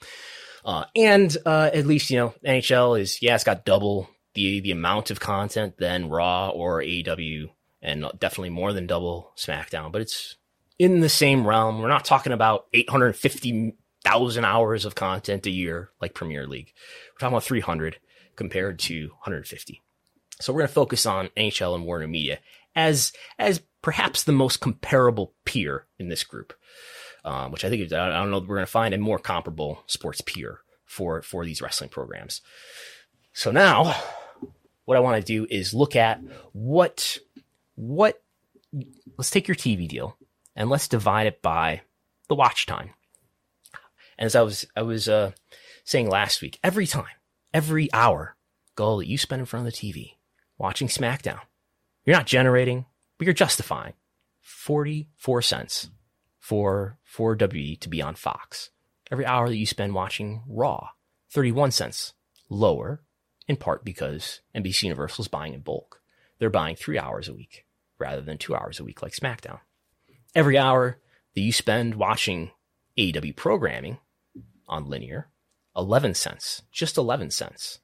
Uh, and, uh, at least, you know, NHL is, yeah, it's got double the, the amount of content than Raw or AEW and definitely more than double SmackDown, but it's in the same realm. We're not talking about 850,000 hours of content a year like Premier League. We're talking about 300 compared to 150. So we're going to focus on NHL and Warner Media as as perhaps the most comparable peer in this group, um, which I think I don't know we're going to find a more comparable sports peer for for these wrestling programs. So now, what I want to do is look at what what let's take your TV deal and let's divide it by the watch time. And as I was I was uh, saying last week, every time, every hour, goal that you spend in front of the TV watching SmackDown, you're not generating, but you're justifying 44 cents for, for WWE to be on Fox. Every hour that you spend watching Raw, 31 cents lower, in part because NBC Universal is buying in bulk. They're buying three hours a week rather than two hours a week like SmackDown. Every hour that you spend watching AEW programming on linear, 11 cents, just 11 cents.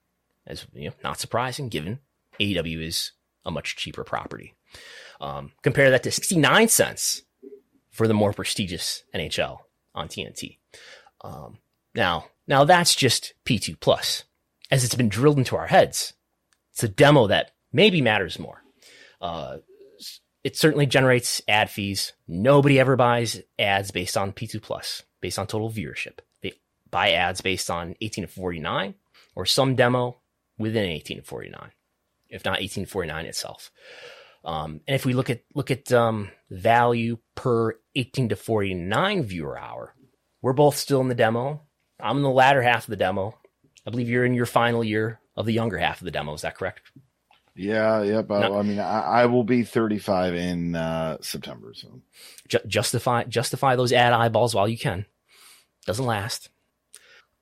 As you know, not surprising given AEW is a much cheaper property. Um, compare that to 69 cents for the more prestigious NHL on TNT. Um, now, now that's just P2 plus as it's been drilled into our heads. It's a demo that maybe matters more. Uh, it certainly generates ad fees. Nobody ever buys ads based on P2 plus, based on total viewership buy ads based on 18 to 49 or some demo within 18 to 49, if not 1849 itself. Um, and if we look at look at um, value per 18 to 49 viewer hour, we're both still in the demo. I'm in the latter half of the demo. I believe you're in your final year of the younger half of the demo. Is that correct? Yeah, yeah. But no. I mean, I, I, will be 35 in uh, September. So Ju- justify justify those ad eyeballs while you can. Doesn't last.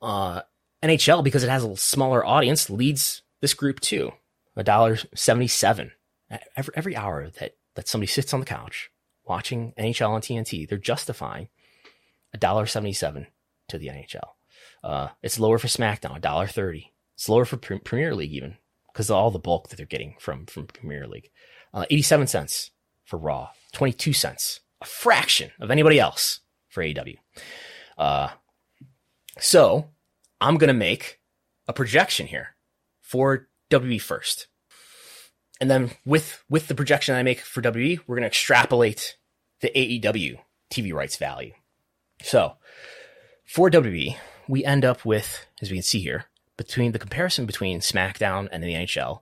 Uh, NHL because it has a smaller audience leads this group too. A dollar seventy seven every every hour that that somebody sits on the couch watching NHL on TNT, they're justifying a dollar seventy seven to the NHL. Uh, it's lower for SmackDown, a dollar thirty. It's lower for Pre- Premier League even because of all the bulk that they're getting from from Premier League. Uh, eighty seven cents for Raw, twenty two cents, a fraction of anybody else for AEW. Uh, so I'm gonna make a projection here for WB first. And then with with the projection I make for WB, we're going to extrapolate the AEW TV rights value. So for WB, we end up with, as we can see here, between the comparison between SmackDown and the NHL,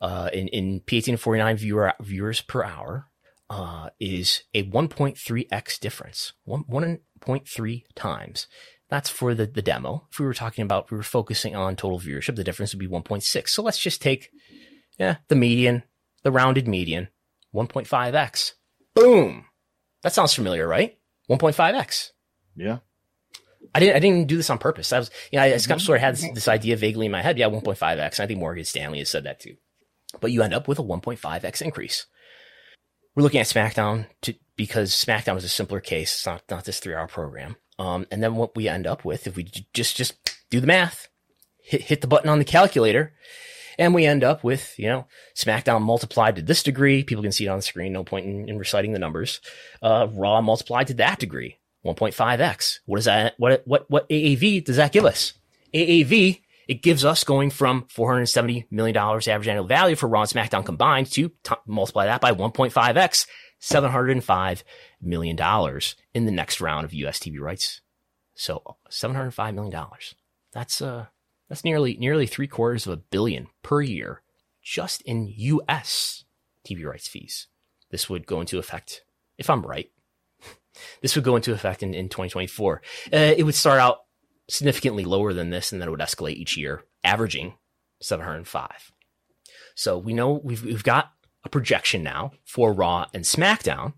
uh, in, in P1849 viewer, viewers per hour, uh, is a 1.3x difference, 1, 1.3 times. That's for the, the demo. If we were talking about, we were focusing on total viewership, the difference would be 1.6. So let's just take yeah, the median, the rounded median, 1.5x. Boom. That sounds familiar, right? 1.5x. Yeah. I didn't. I didn't do this on purpose. I was, you know, I just kind of sort of had this, mm-hmm. this idea vaguely in my head. Yeah, 1.5x. I think Morgan Stanley has said that too. But you end up with a 1.5x increase. We're looking at SmackDown to, because SmackDown is a simpler case. It's not not this three hour program. Um, and then what we end up with, if we just just do the math, hit hit the button on the calculator, and we end up with, you know, SmackDown multiplied to this degree. People can see it on the screen. No point in, in reciting the numbers. Uh, Raw multiplied to that degree. 1.5x. What is that? What, what, what AAV does that give us? AAV, it gives us going from $470 million average annual value for Raw and SmackDown combined to t- multiply that by 1.5x, $705 million in the next round of US TV rights. So $705 million. That's, uh, that's nearly nearly three quarters of a billion per year just in U.S. TV rights fees. This would go into effect, if I'm right, *laughs* this would go into effect in, in 2024. Uh, it would start out significantly lower than this, and then it would escalate each year, averaging 705. So we know we've, we've got a projection now for Raw and SmackDown.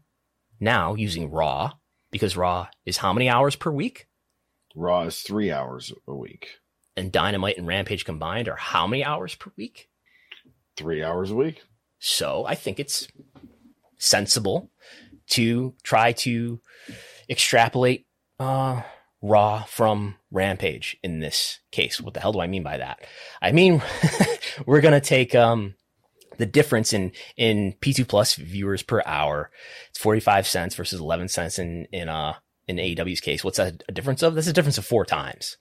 Now using Raw, because Raw is how many hours per week? Raw is three hours a week and Dynamite and Rampage combined are how many hours per week? Three hours a week. So I think it's sensible to try to extrapolate uh, Raw from Rampage in this case. What the hell do I mean by that? I mean, *laughs* we're going to take um, the difference in, in P2 Plus viewers per hour. It's 45 cents versus 11 cents in, in, uh, in AEW's case. What's that a difference of? That's a difference of four times.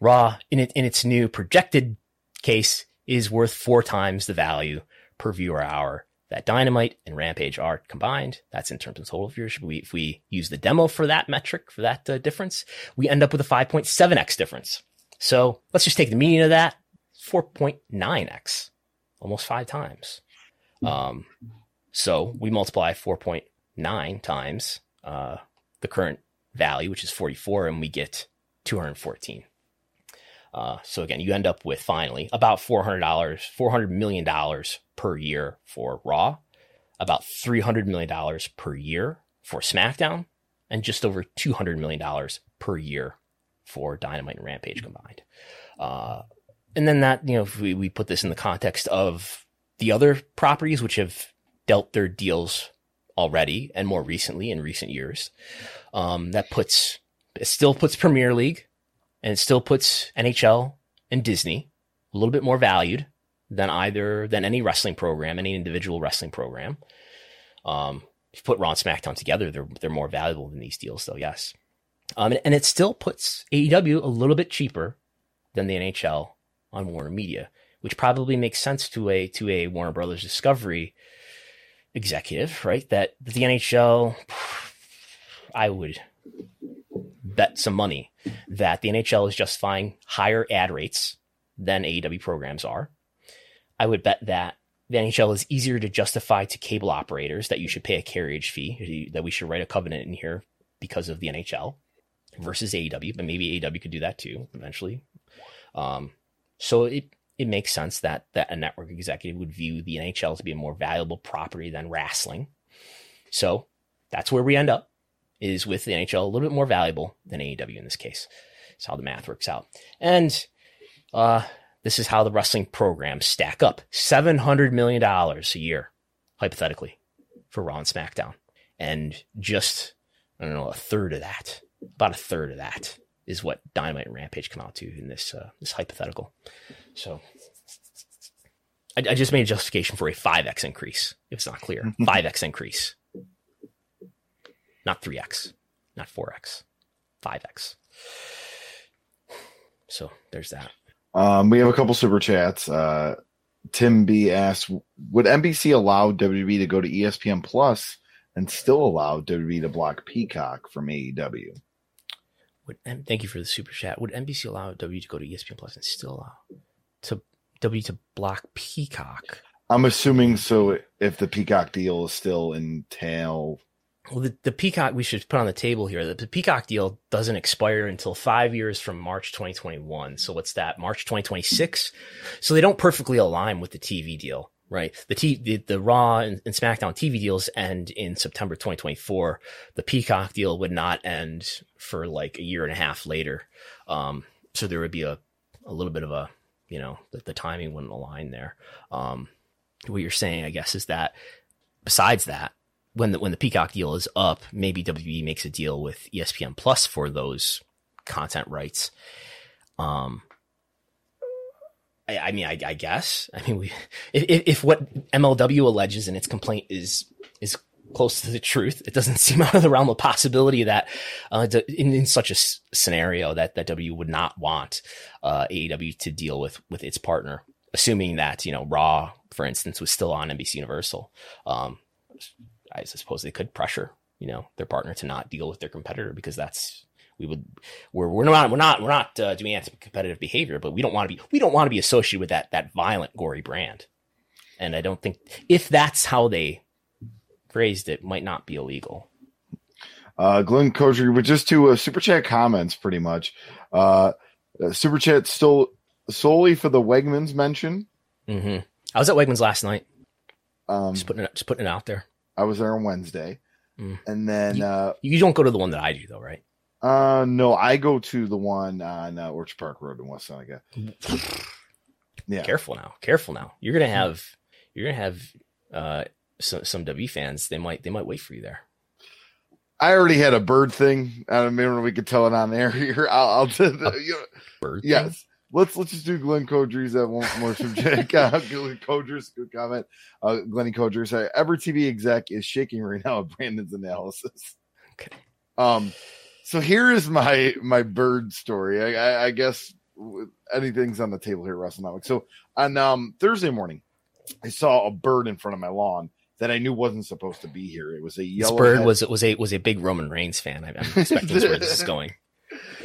Raw in it in its new projected case is worth four times the value per viewer hour that Dynamite and Rampage are combined. That's in terms of total viewership. We, if we use the demo for that metric, for that uh, difference, we end up with a 5.7x difference. So let's just take the median of that 4.9x, almost five times. Um, so we multiply 4.9 times uh, the current value, which is 44, and we get 214. Uh, so again, you end up with finally about $400, $400 million per year for Raw, about $300 million per year for SmackDown, and just over $200 million per year for Dynamite and Rampage combined. Uh, and then that, you know, if we, we put this in the context of the other properties which have dealt their deals already and more recently in recent years, um, that puts, it still puts Premier League and it still puts NHL and Disney a little bit more valued than either than any wrestling program, any individual wrestling program. Um, if you put Raw SmackDown together, they're they're more valuable than these deals, though. Yes, um, and, and it still puts AEW a little bit cheaper than the NHL on Warner Media, which probably makes sense to a to a Warner Brothers Discovery executive, right? That the NHL, I would bet some money that the NHL is justifying higher ad rates than AEW programs are. I would bet that the NHL is easier to justify to cable operators that you should pay a carriage fee, that we should write a covenant in here because of the NHL. versus AEW, but maybe AEW could do that too eventually. Um, so it it makes sense that that a network executive would view the NHL to be a more valuable property than wrestling. So that's where we end up is with the NHL a little bit more valuable than AEW in this case. That's how the math works out. And uh, this is how the wrestling programs stack up. $700 million a year, hypothetically, for Raw and SmackDown. And just, I don't know, a third of that, about a third of that is what Dynamite and Rampage come out to in this uh, this hypothetical. So I, I, just made a justification for a five x increase. If it's not clear, *laughs* five x increase, not three x, not four x, five x. So there's that. Um, we have a couple super chats. Uh, Tim B asks, would NBC allow WWE to go to ESPN Plus and still allow WWE to block Peacock from AEW? Would M- thank you for the super chat. Would NBC allow W to go to ESPN Plus and still allow to W to block Peacock? I'm assuming so. If the Peacock deal is still entail. Well, the, the Peacock we should put on the table here. The, the Peacock deal doesn't expire until five years from March 2021. So what's that? March 2026. So they don't perfectly align with the TV deal right? The T, the, the Raw and, and, SmackDown TV deals end in September 2024. The Peacock deal would not end for like a year and a half later. Um, so there would be a, a little bit of a, you know, the, the timing wouldn't align there. Um, what you're saying, I guess, is that besides that, when the, when the Peacock deal is up, maybe WWE makes a deal with ESPN Plus for those content rights. Um, I, I mean, I, I, guess. I mean, we if, if what MLW alleges in its complaint is is close to the truth, it doesn't *laughs* seem out of the realm of possibility that uh, in, in such a scenario that that W would not want uh, AEW to deal with with its partner, assuming that you know Raw, for instance, was still on NBC Universal. Um, I suppose they could pressure you know their partner to not deal with their competitor because that's we would we're we're not we're not we're not uh, doing anti-competitive behavior, but we don't want to be we don't want to be associated with that that violent, gory brand. And I don't think if that's how they phrased it, might not be illegal. Uh, Glenn Kosher, with just two uh, super chat comments, pretty much. Uh, uh, super chat still solely for the Wegmans mention. Mm-hmm. I was at Wegmans last night. Um, just putting it, just putting it out there. I was there on Wednesday, mm. and then you, uh, you don't go to the one that I do, though, right? Uh, no, I go to the one on uh, Orchard Park Road in West Seneca. yeah, careful now, careful now. You're gonna have you're gonna have uh some some W fans. They might they might wait for you there. I already had a bird thing. I don't remember we could tell it on air *laughs* here. I'll, I'll you know, bird. Yes. Thing? Let's let's just do Glenn Codries that one more subject. *laughs* *laughs* uh, Glenn Codries, good comment. Uh, Glenny Codries, uh, every TV exec is shaking right now at Brandon's analysis. Okay. Um, so here is my my bird story. I, I, I guess anything's on the table here, Russell WrestleNomics. So on um, Thursday morning, I saw a bird in front of my lawn that I knew wasn't supposed to be here. It was a yellow. This bird was it was a was a big Roman Reigns fan. I'm expecting where this is going. *laughs*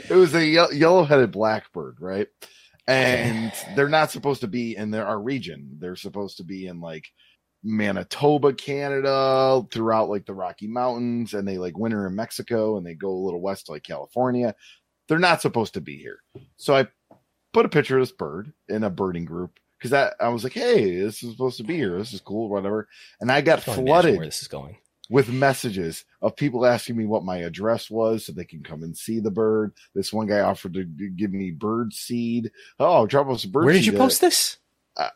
It was a ye- yellow-headed blackbird, right? And *sighs* they're not supposed to be in their our region. They're supposed to be in like Manitoba, Canada, throughout like the Rocky Mountains, and they like winter in Mexico and they go a little west to like California. They're not supposed to be here. So I put a picture of this bird in a birding group because that I was like, hey, this is supposed to be here. This is cool, whatever. And I got flooded where this is going with messages of people asking me what my address was so they can come and see the bird. This one guy offered to give me bird seed. Oh, drop us a bird. Where did you post this?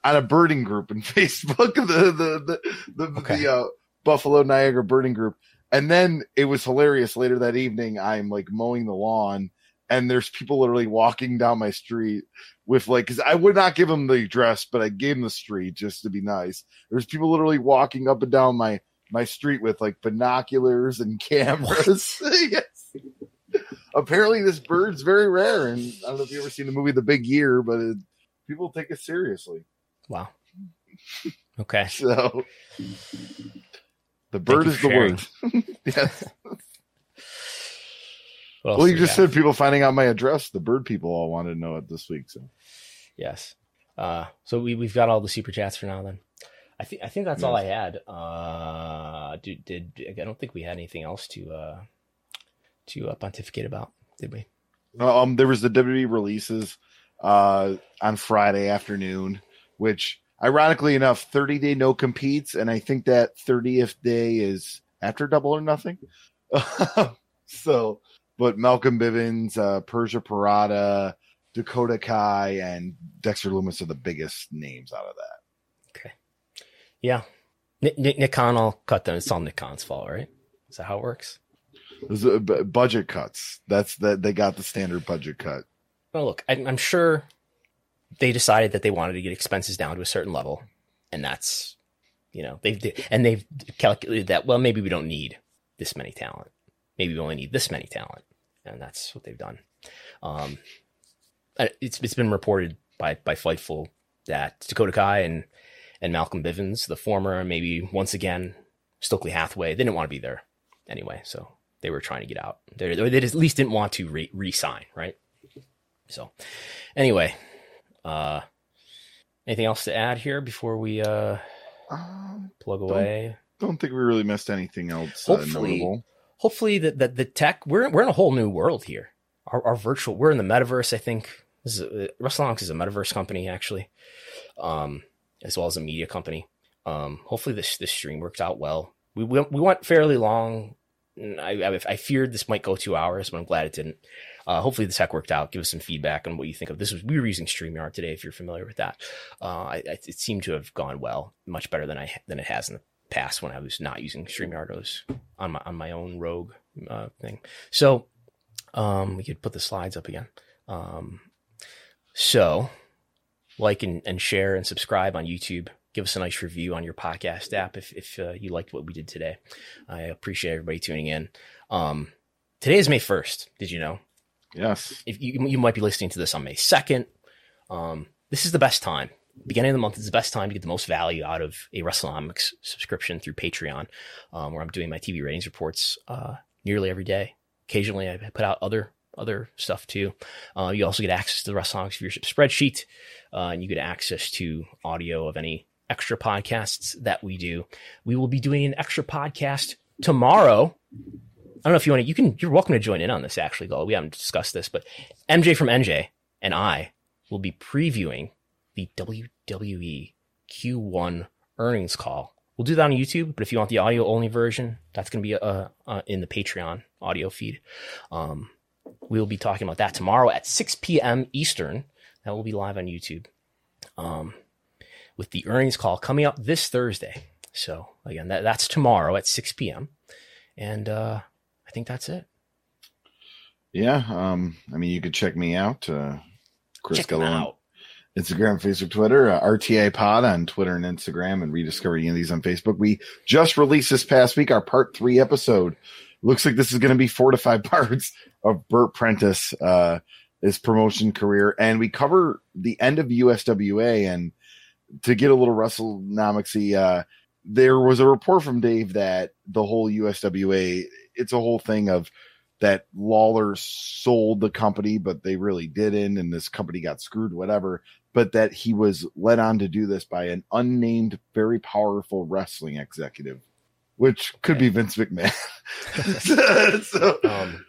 On a birding group in *laughs* Facebook, the the the the, okay. the uh, Buffalo Niagara birding group. And then it was hilarious. Later that evening, I'm like mowing the lawn, and there's people literally walking down my street with like, because I would not give them the address, but I gave them the street just to be nice. There's people literally walking up and down my my street with like binoculars and *laughs* cameras. *laughs* yes. Apparently, this bird's very rare, and I don't know if you ever seen the movie The Big Year, but it, people take it seriously. Wow. Okay. *laughs* so the bird is the word. *laughs* yes. well, you just said people finding out my address. The bird people all wanted to know it this week. So, yes. Uh, so we we've got all the super chats for now. Then, I think I think that's yes. all I had. Uh, did, did I don't think we had anything else to uh to uh, pontificate about. did we? Um, there was the WWE releases uh, on Friday afternoon, which ironically enough, 30 day no competes, and I think that 30th day is after Double or Nothing. *laughs* so, but Malcolm Bivens, uh, Persia Pirotta, Dakota Kai, and Dexter Lumis are the biggest names out of that. Okay. Yeah. Nick, Nick, Khan, I'll cut them. It's all Nick Khan's fault, right? Is that how it works? Uh, budget cuts. That's that they got the standard budget cut. Well, look, I, I'm sure they decided that they wanted to get expenses down to a certain level, and that's you know they've and they've calculated that well maybe we don't need this many talent, maybe we only need this many talent, and that's what they've done. Um, it's it's been reported by by Fightful that Dakota Kai and and Malcolm Bivens, the former, maybe once again Stokely Hathaway, they didn't want to be there anyway, so they were trying to get out. They, they at least didn't want to re- re-sign, right? So, anyway, uh, anything else to add here before we uh, um, plug away? Don't, don't, think we really missed anything else. Uh, hopefully, uh, hopefully the, the, the tech we're we're in a whole new world here. Our, our virtual we're in the metaverse. I think this is a, WrestleNomics is a metaverse company actually, um, as well as a media company. Um, hopefully this this stream worked out well. We we, we went fairly long. I, I, I feared this might go two hours, but I'm glad it didn't. Uh, hopefully the tech worked out. Give us some feedback on what you think of this. Was we were using Streamyard today, if you're familiar with that. Uh, I, it seemed to have gone well, much better than I than it has in the past when I was not using Streamyard. I was on my on my own Rogue uh, thing. So um, we could put the slides up again. Um, so like and, and share and subscribe on YouTube. Give us a nice review on your podcast app if if uh, you liked what we did today. I appreciate everybody tuning in. Um, today is May first. Did you know? Yes. If you, you might be listening to this on May 2nd. Um, this is the best time. Beginning of the month is the best time to get the most value out of a WrestleNomics subscription through Patreon, um, where I'm doing my TV ratings reports uh, nearly every day. Occasionally, I put out other other stuff too. Uh, you also get access to the WrestleNomics viewership spreadsheet, uh, and you get access to audio of any extra podcasts that we do. We will be doing an extra podcast tomorrow I don't know if you want to, you can, you're welcome to join in on this actually, though. We haven't discussed this, but MJ from NJ and I will be previewing the WWE Q1 earnings call. We'll do that on YouTube, but if you want the audio only version, that's going to be uh, uh, in the Patreon audio feed. Um, we'll be talking about that tomorrow at 6 p.m. Eastern. That will be live on YouTube. Um, with the earnings call coming up this Thursday. So again, that, that's tomorrow at 6 p.m. And uh, think that's it. Yeah. Um, I mean, you could check me out. Uh, Chris check. Instagram, Facebook, Twitter, uh, RTA Pod on Twitter and Instagram, and Rediscover Indies on Facebook. We just released this past week our part three episode. Looks like this is going to be four to five *laughs* parts of Bert Prentice, uh, his promotion career, and we cover the end of USWA. And to get a little WrestleNomicsy, uh, there was a report from Dave that the whole USWA it's a whole thing of that Lawler sold the company, but they really didn't, and this company got screwed, whatever. But that he was led on to do this by an unnamed, very powerful wrestling executive, which could okay. be Vince McMahon. *laughs* *laughs* so, um,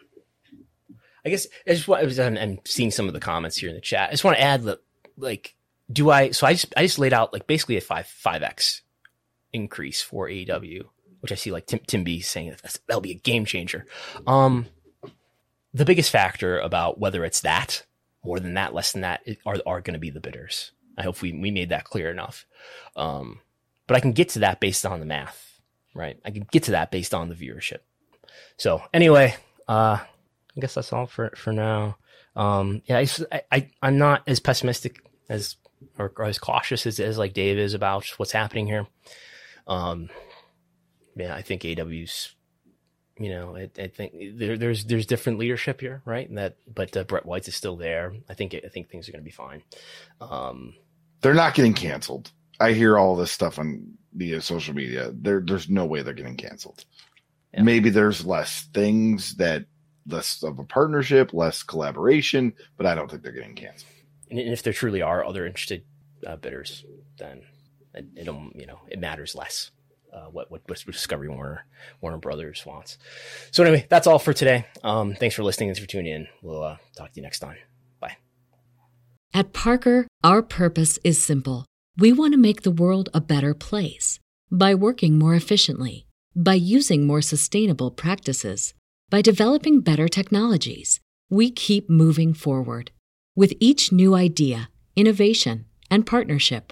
I guess I just want, I was, I'm seeing some of the comments here in the chat. I just want to add that, like, do I? So I just I just laid out like basically a five five x increase for AEW which I see like Tim, Tim B saying that that'll be a game changer. Um, the biggest factor about whether it's that, more than that, less than that, are are going to be the bidders. I hope we we made that clear enough. Um, but I can get to that based on the math, right? I can get to that based on the viewership. So anyway, uh, I guess that's all for for now. Um, yeah, I, I I'm not as pessimistic as or, or as cautious as, as like Dave is about what's happening here. Um, yeah, I think AW's, you know, I, I think there, there's there's different leadership here, right? And that, but uh, Brett Weitz is still there. I think I think things are going to be fine. Um, they're not getting canceled. I hear all this stuff on the social media. There, there's no way they're getting canceled. Yeah. Maybe there's less things that less of a partnership, less collaboration, but I don't think they're getting canceled. And if there truly are other interested uh, bidders, then it'll you know it matters less uh, what what Discovery Warner Warner Brothers wants. So anyway, that's all for today. Um, thanks for listening. Thanks for tuning in. We'll uh, talk to you next time. Bye. At Parker, our purpose is simple. We want to make the world a better place by working more efficiently, by using more sustainable practices, by developing better technologies. We keep moving forward with each new idea, innovation, and partnership